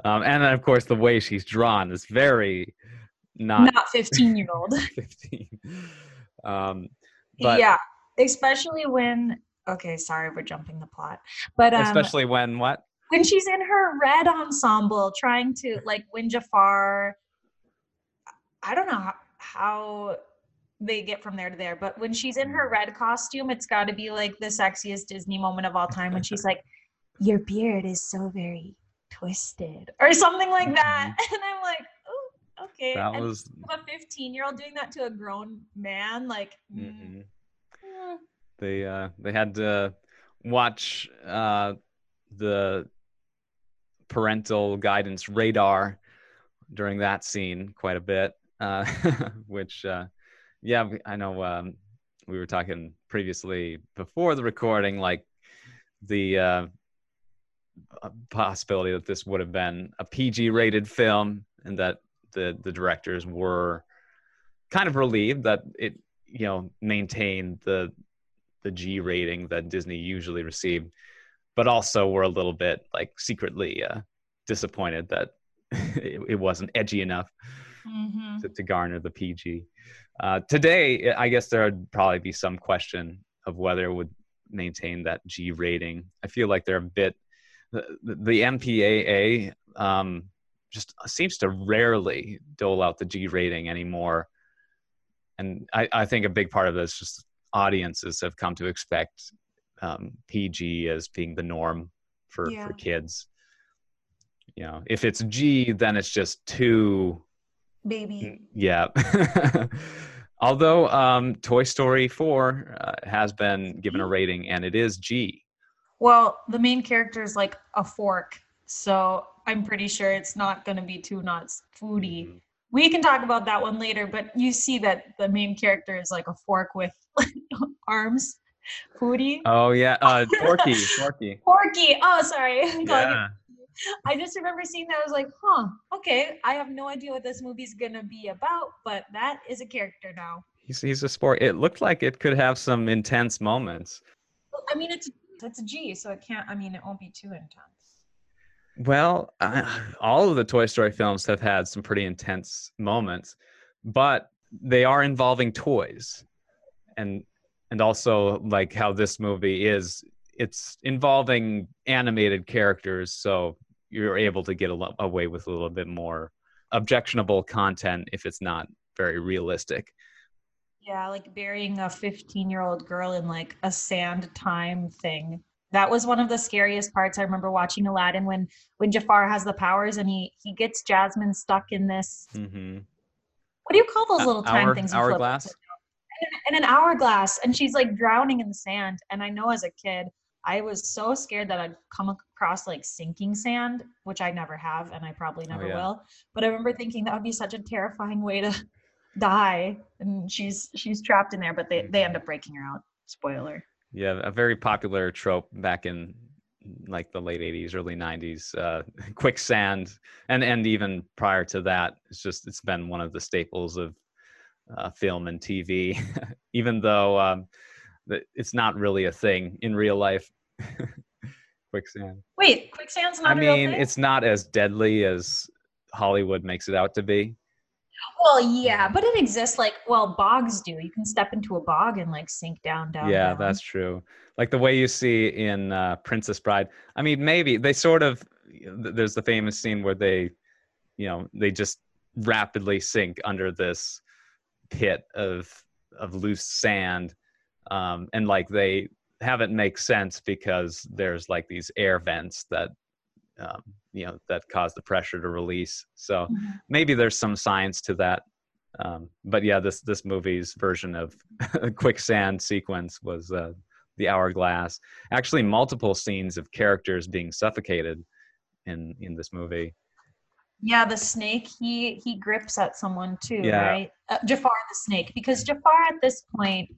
Um, and then, of course, the way she's drawn is very not, Not 15 year old. 15. Um, but yeah. Especially when, okay, sorry, we're jumping the plot. But um, especially when what? when she's in her red ensemble trying to like win Jafar. I don't know how, how they get from there to there, but when she's in her red costume, it's got to be like the sexiest Disney moment of all time when she's like, Your beard is so very twisted, or something like that. And I'm like, Oh, okay. Mm-hmm. That and was. a 15 year old doing that to a grown man, like, mm, mm-mm. mm. they uh they had to watch uh the parental guidance radar during that scene quite a bit uh which uh yeah i know um we were talking previously before the recording like the uh possibility that this would have been a pg rated film and that the the directors were kind of relieved that it you know maintained the the G rating that Disney usually received, but also were a little bit like secretly uh, disappointed that it, it wasn't edgy enough Mhm. to, to garner the PG. Uh, today, I guess there would probably be some question of whether it would maintain that G rating. I feel like they're a bit the, the MPAA um, just seems to rarely dole out the G rating anymore, and I, I think a big part of this is just audiences have come to expect um, PG as being the norm for Yeah. for kids. You know, if it's G, then it's just too Baby. yeah. Although um, Toy Story 4 uh, has been given a rating and it is G. Well, the main character is like a fork, so I'm pretty sure it's not going to be too nuts foodie. Mhm. We can talk about that one later, but you see that the main character is like a fork with arms. Foodie. Oh, yeah. Uh, porky. Porky. Forky. Oh, sorry. I'm calling it- Yeah. I just remember seeing that. I was like, huh, okay. I have no idea what this movie's going to be about, but that is a character now. He's, he's a sport. It looked like it could have some intense moments. Well, I mean, it's it's a G, so it can't. I mean, it won't be too intense. Well, uh, all of the Toy Story films have had some pretty intense moments, but they are involving toys, and and also like how this movie is, it's involving animated characters, so you're able to get a lo- away with a little bit more objectionable content if it's not very realistic. Yeah, like burying a 15 year old girl in like a sand time thing. That was one of the scariest parts. I remember watching Aladdin when when Jafar has the powers and he he gets Jasmine stuck in this. Mm-hmm. What do you call those Uh, little time hour- things? hourglass? In, in an hourglass, and she's like drowning in the sand. And I know as a kid, I was so scared that I'd come across like sinking sand, which I never have, and I probably never yeah. will. But I remember thinking that would be such a terrifying way to die, and she's she's trapped in there. But they they end up breaking her out. Spoiler. Yeah, a very popular trope back in like the late 80s early 90s uh quicksand and and even prior to that it's just it's been one of the staples of uh, film and tv even though um it's not really a thing in real life quicksand Wait, quicksand's not i mean it's not as deadly as hollywood makes it out to be well, yeah, but it exists. Like, well, bogs do. You can step into a bog and like sink down, down. yeah down. that's true like the way you see in uh, princess bride i mean maybe they sort of there's the famous scene where they you know they just rapidly sink under this pit of of loose sand um, and like they have it make sense because there's like these air vents that um, you know that cause the pressure to release so Mhm. maybe there's some science to that um, but yeah this this movie's version of quicksand sequence was uh, the hourglass actually multiple scenes of characters being suffocated in in this movie Yeah, the snake. He he grips at someone too, Yeah. right? Uh, Jafar the snake, because Jafar at this point,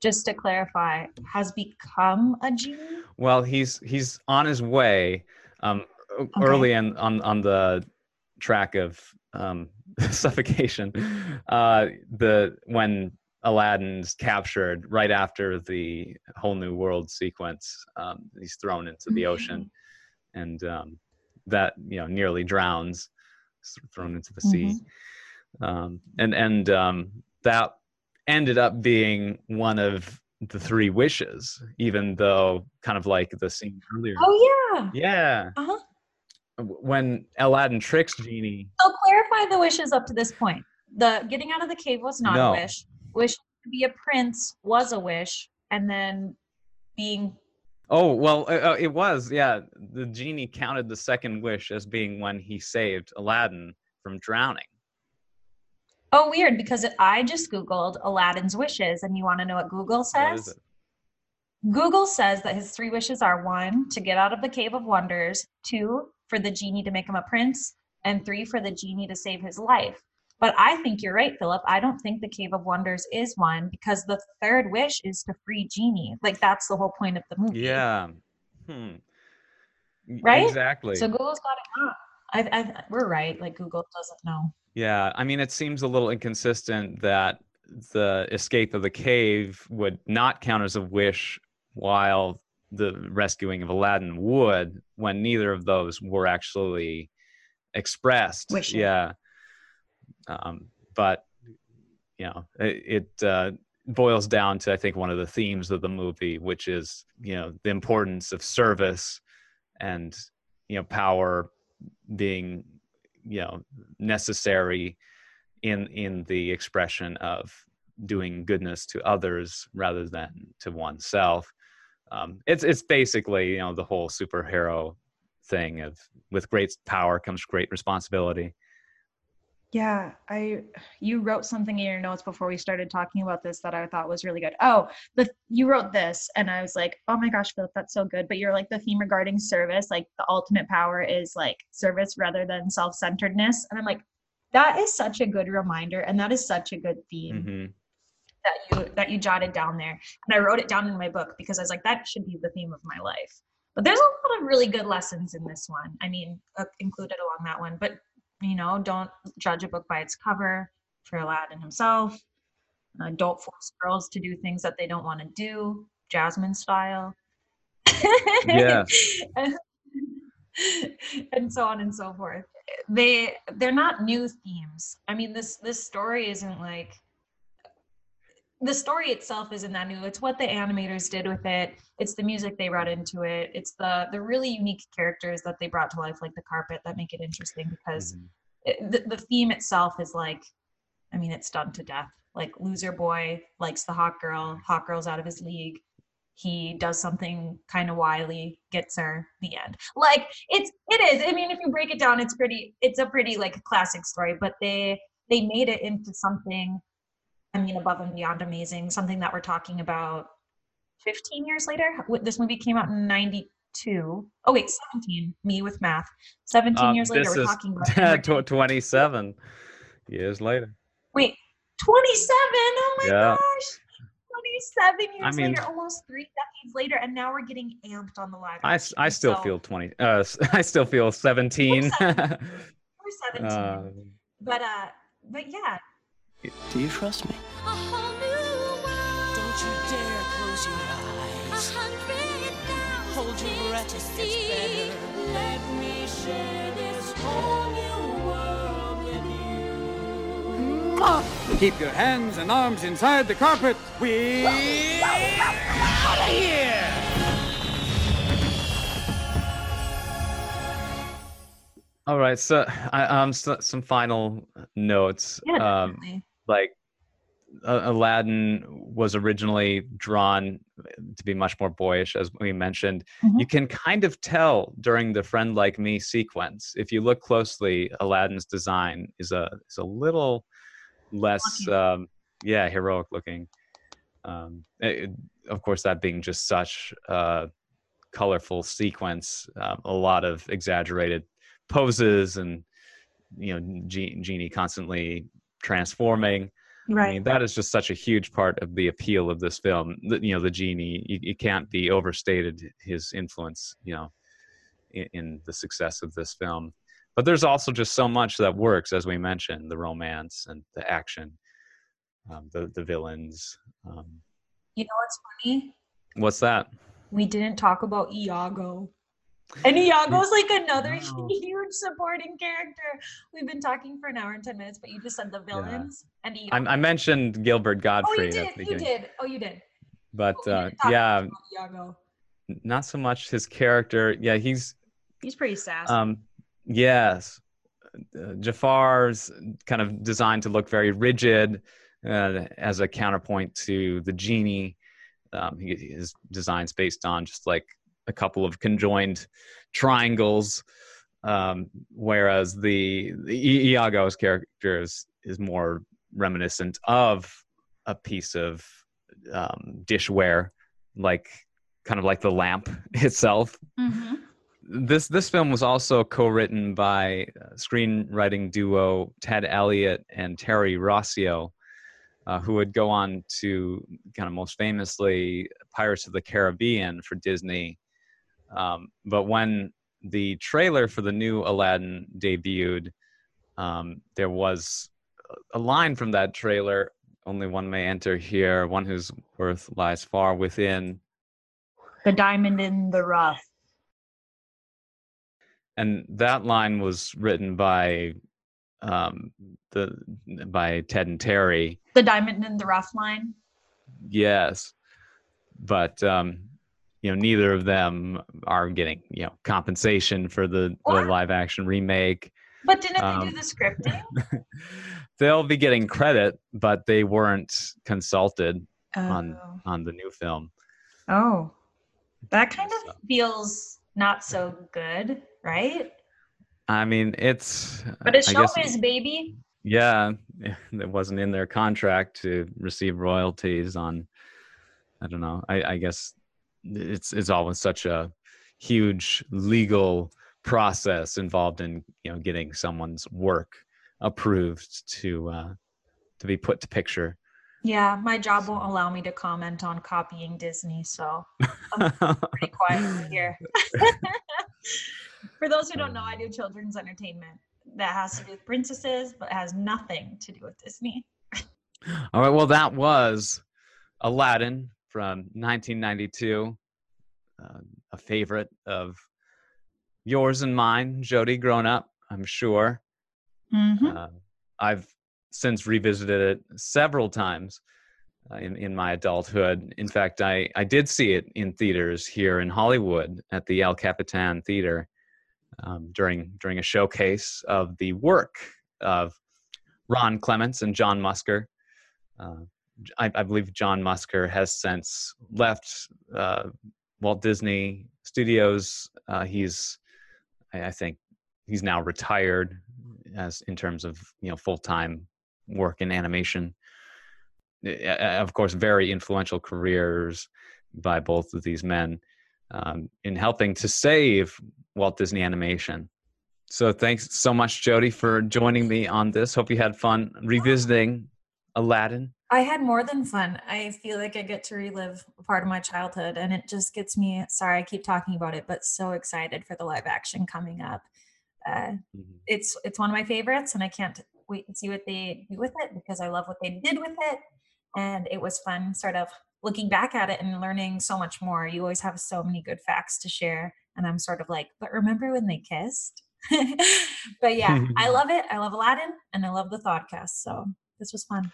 just to clarify, has become a genie. well he's he's on his way um e- early in on on the track of um suffocation. Uh the when aladdin's captured right after the whole new world sequence um he's thrown into the ocean and um that you know nearly drowns thrown into the sea. Um and and um that ended up being one of the three wishes even though kind of like the scene earlier Oh yeah. yeah Uh-huh. When aladdin tricks genie So clarify the wishes up to this point. The getting out of the cave was not No. a wish. Wish to be a prince was a wish, and then being oh well uh, uh, it was yeah the genie counted the second wish as being when he saved aladdin from drowning oh weird because I just googled Aladdin's wishes, and you want to know what Google What is says? it? Google says that his three wishes are one, to get out of the cave of wonders, two, for the genie to make him a prince, and three, for the genie to save his life. But I think you're right, Philip. I don't think the cave of wonders is one because the third wish is to free genie. Like that's the whole point of the movie. yeah hmm Right? exactly So Google's got it wrong. I, I, we're right. Like Google doesn't know. Yeah, I mean, it seems a little inconsistent that the escape of the cave would not count as a wish, while the rescuing of Aladdin would, when neither of those were actually expressed. Wishing. Yeah. Um, but you know, it, it uh, boils down to I think one of the themes of the movie, which is you know the importance of service and you know power being you know necessary in in the expression of doing goodness to others rather than to oneself. Um, it's it's basically you know the whole superhero thing of with great power comes great responsibility Yeah, I you wrote something in your notes before we started talking about this that I thought was really good. Oh, the you wrote this and I was like, "Oh my gosh, Philip, that's so good." But you're like the theme regarding service, like the ultimate power is like service rather than self-centeredness. And I'm like, that is such a good reminder and that is such a good theme hmm that you that you jotted down there. And I wrote it down in my book because I was like, that should be the theme of my life. But there's a lot of really good lessons in this one. I mean, uh, included along that one. But you know, don't judge a book by its cover for Aladdin himself. Uh, don't force girls to do things that they don't want to do, Jasmine style. Yes. and so on and so forth. They they're not new themes. I mean, this this story isn't like the story itself isn't that new. It's what the animators did with it. It's the music they brought into it. It's the the really unique characters that they brought to life, like the carpet, that make it interesting because Mhm. it, the, the theme itself is like, I mean, it's done to death. Like loser boy likes the hot girl, hot girl's out of his league. He does something kind of wily, gets her. The end. Like it's it is. I mean, if you break it down, it's pretty. It's a pretty like classic story. But they they made it into something. I mean, above and beyond amazing. Something that we're talking about. Fifteen years later, this movie came out in '92. Oh wait, seventeen. Me with math. Seventeen Um, years later, we're talking about. tw- 27 years later Wait, 27? Oh my Yeah. gosh. 27 years mean- later, almost three decades later, and now we're getting amped on the live. I, action. still So, feel 20 uh i still feel 17 We're 17. uh, but uh but yeah. Do you trust me? A whole new world. Don't you dare close your A eyes. hundred thousand Hold your breath, to it see. gets better. Let me share this whole new world with you. Keep your hands and arms inside the carpet. We out of here. all right so i um so, some final notes Yeah, um definitely. Like aladdin was originally drawn to be much more boyish as we mentioned. Mhm. you can kind of tell during the friend like me sequence. If you look closely aladdin's design is a is a little less um yeah heroic looking. Um it- of course that being just such a colorful sequence um, a lot of exaggerated poses and you know Ge- genie constantly transforming I Right. mean, that is just such a huge part of the appeal of this film. The, you know, the genie, you, you can't be overstated his influence, you know, in, in the success of this film. But there's also just so much that works, as we mentioned, the romance and the action, um, the the villains. Um, You know what's funny? what's that? We didn't talk about Iago. And Iago's like another No. huge supporting character. We've been talking for an hour and 10 minutes, but you just said the villains and Iago. I, I mentioned Gilbert Gottfried. oh, you did. You did. Oh, you did. but We uh, yeah, not so much his character. Yeah, he's He's pretty sassy. Um, yes, uh, Jafar's kind of designed to look very rigid uh, as a counterpoint to the genie. Um, he, his design's based on just like a couple of conjoined triangles, um, whereas the, the Iago's character is, is more reminiscent of a piece of um, dishware, like kind of like the lamp itself mm-hmm. this this film was also co-written by uh, screenwriting duo Ted Elliott and Terry Rossio, uh, who would go on to kind of most famously Pirates of the Caribbean for Disney. Um, but when the trailer for the new Aladdin debuted, um, there was a line from that trailer only one may enter here one whose worth lies far within The diamond in the rough. and that line was written by um, the by ted and terry The diamond in the rough line. yes but um, you know neither of them are getting you know compensation for the, the live action remake But didn't they Um, do the scripting? they'll be getting credit but they weren't consulted on Oh. on the new film Oh, that kind of So- feels not so good, right? i mean it's But it's showbiz, baby. yeah it wasn't in their contract to receive royalties on i don't know i, I guess it's it's always such a huge legal process involved in you know getting someone's work approved to uh to be put to picture Yeah, my job won't allow me to comment on copying Disney, so I'm pretty quiet here. For those who don't know, I do children's entertainment that has to do with princesses, but has nothing to do with Disney. all right well that was aladdin from 1992 uh, a favorite of yours and mine jodi grown up i'm sure Mm-hmm. Uh, I've since revisited it several times uh, in in my adulthood. In fact, I I did see it in theaters here in Hollywood at the El Capitan Theater um, during during a showcase of the work of Ron Clements and John Musker. Uh, I, I believe John Musker has since left uh, Walt Disney Studios. Uh, he's, I, think, he's now retired as in terms of you know full time work in animation. Of course, very influential careers by both of these men um, in helping to save Walt Disney Animation. So thanks so much, Jodi, for joining me on this. Hope you had fun revisiting Aladdin. I had more than fun. I feel like I get to relive a part of my childhood, and it just gets me. Sorry, I keep talking about it, but so excited for the live action coming up. Uh, it's it's one of my favorites, and I can't wait to see what they do with it because I love what they did with it, and it was fun, sort of looking back at it and learning so much more. You always have so many good facts to share, and I'm sort of like, but remember when they kissed? but yeah, I love it. I love Aladdin, and I love the Thodcast. So this was fun.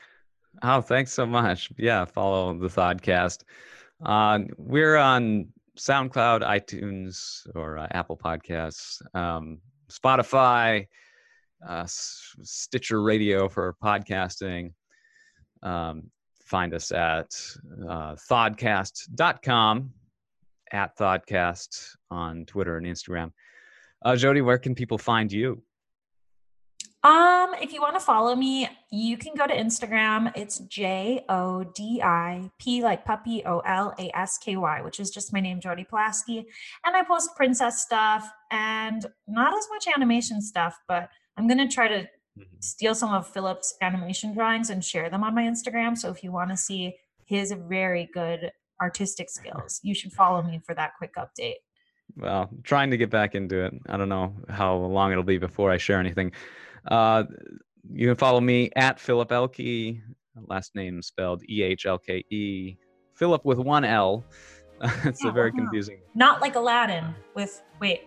Oh, thanks so much. Yeah, follow the Thodcast. Uh, we're on SoundCloud, iTunes, or uh, Apple Podcasts, um, Spotify, uh, Stitcher Radio for podcasting. Um, find us at uh, thodcast.com, at Thodcast on Twitter and Instagram. Uh, Jodi, where can people find you? Um, if you want to follow me, you can go to Instagram. It's J O D I P like puppy O L A S K Y, which is just my name, Jodi Polasky. And I post princess stuff and not as much animation stuff, but I'm gonna try to steal some of Philip's animation drawings and share them on my Instagram. So if you want to see his very good artistic skills, you should follow me for that quick update. well trying to get back into it i don't know how long it'll be before i share anything uh, you can follow me at philip ehlke last name spelled e-h-l-k-e philip with one l it's Yeah, a very confusing Not like Aladdin with wait,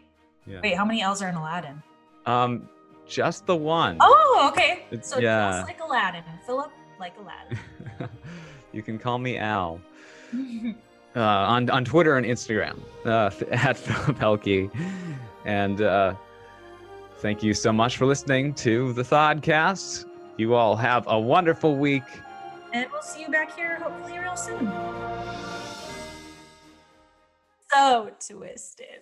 yeah wait, how many L's are in Aladdin? um just the one Oh, okay. It's- so yeah. just like Aladdin, and Philip like Aladdin. you can call me al uh, on on Twitter and Instagram uh, at Philip Ehlke. And uh, thank you so much for listening to the Thodcast. You all have a wonderful week. and we'll see you back here hopefully real soon. So twisted.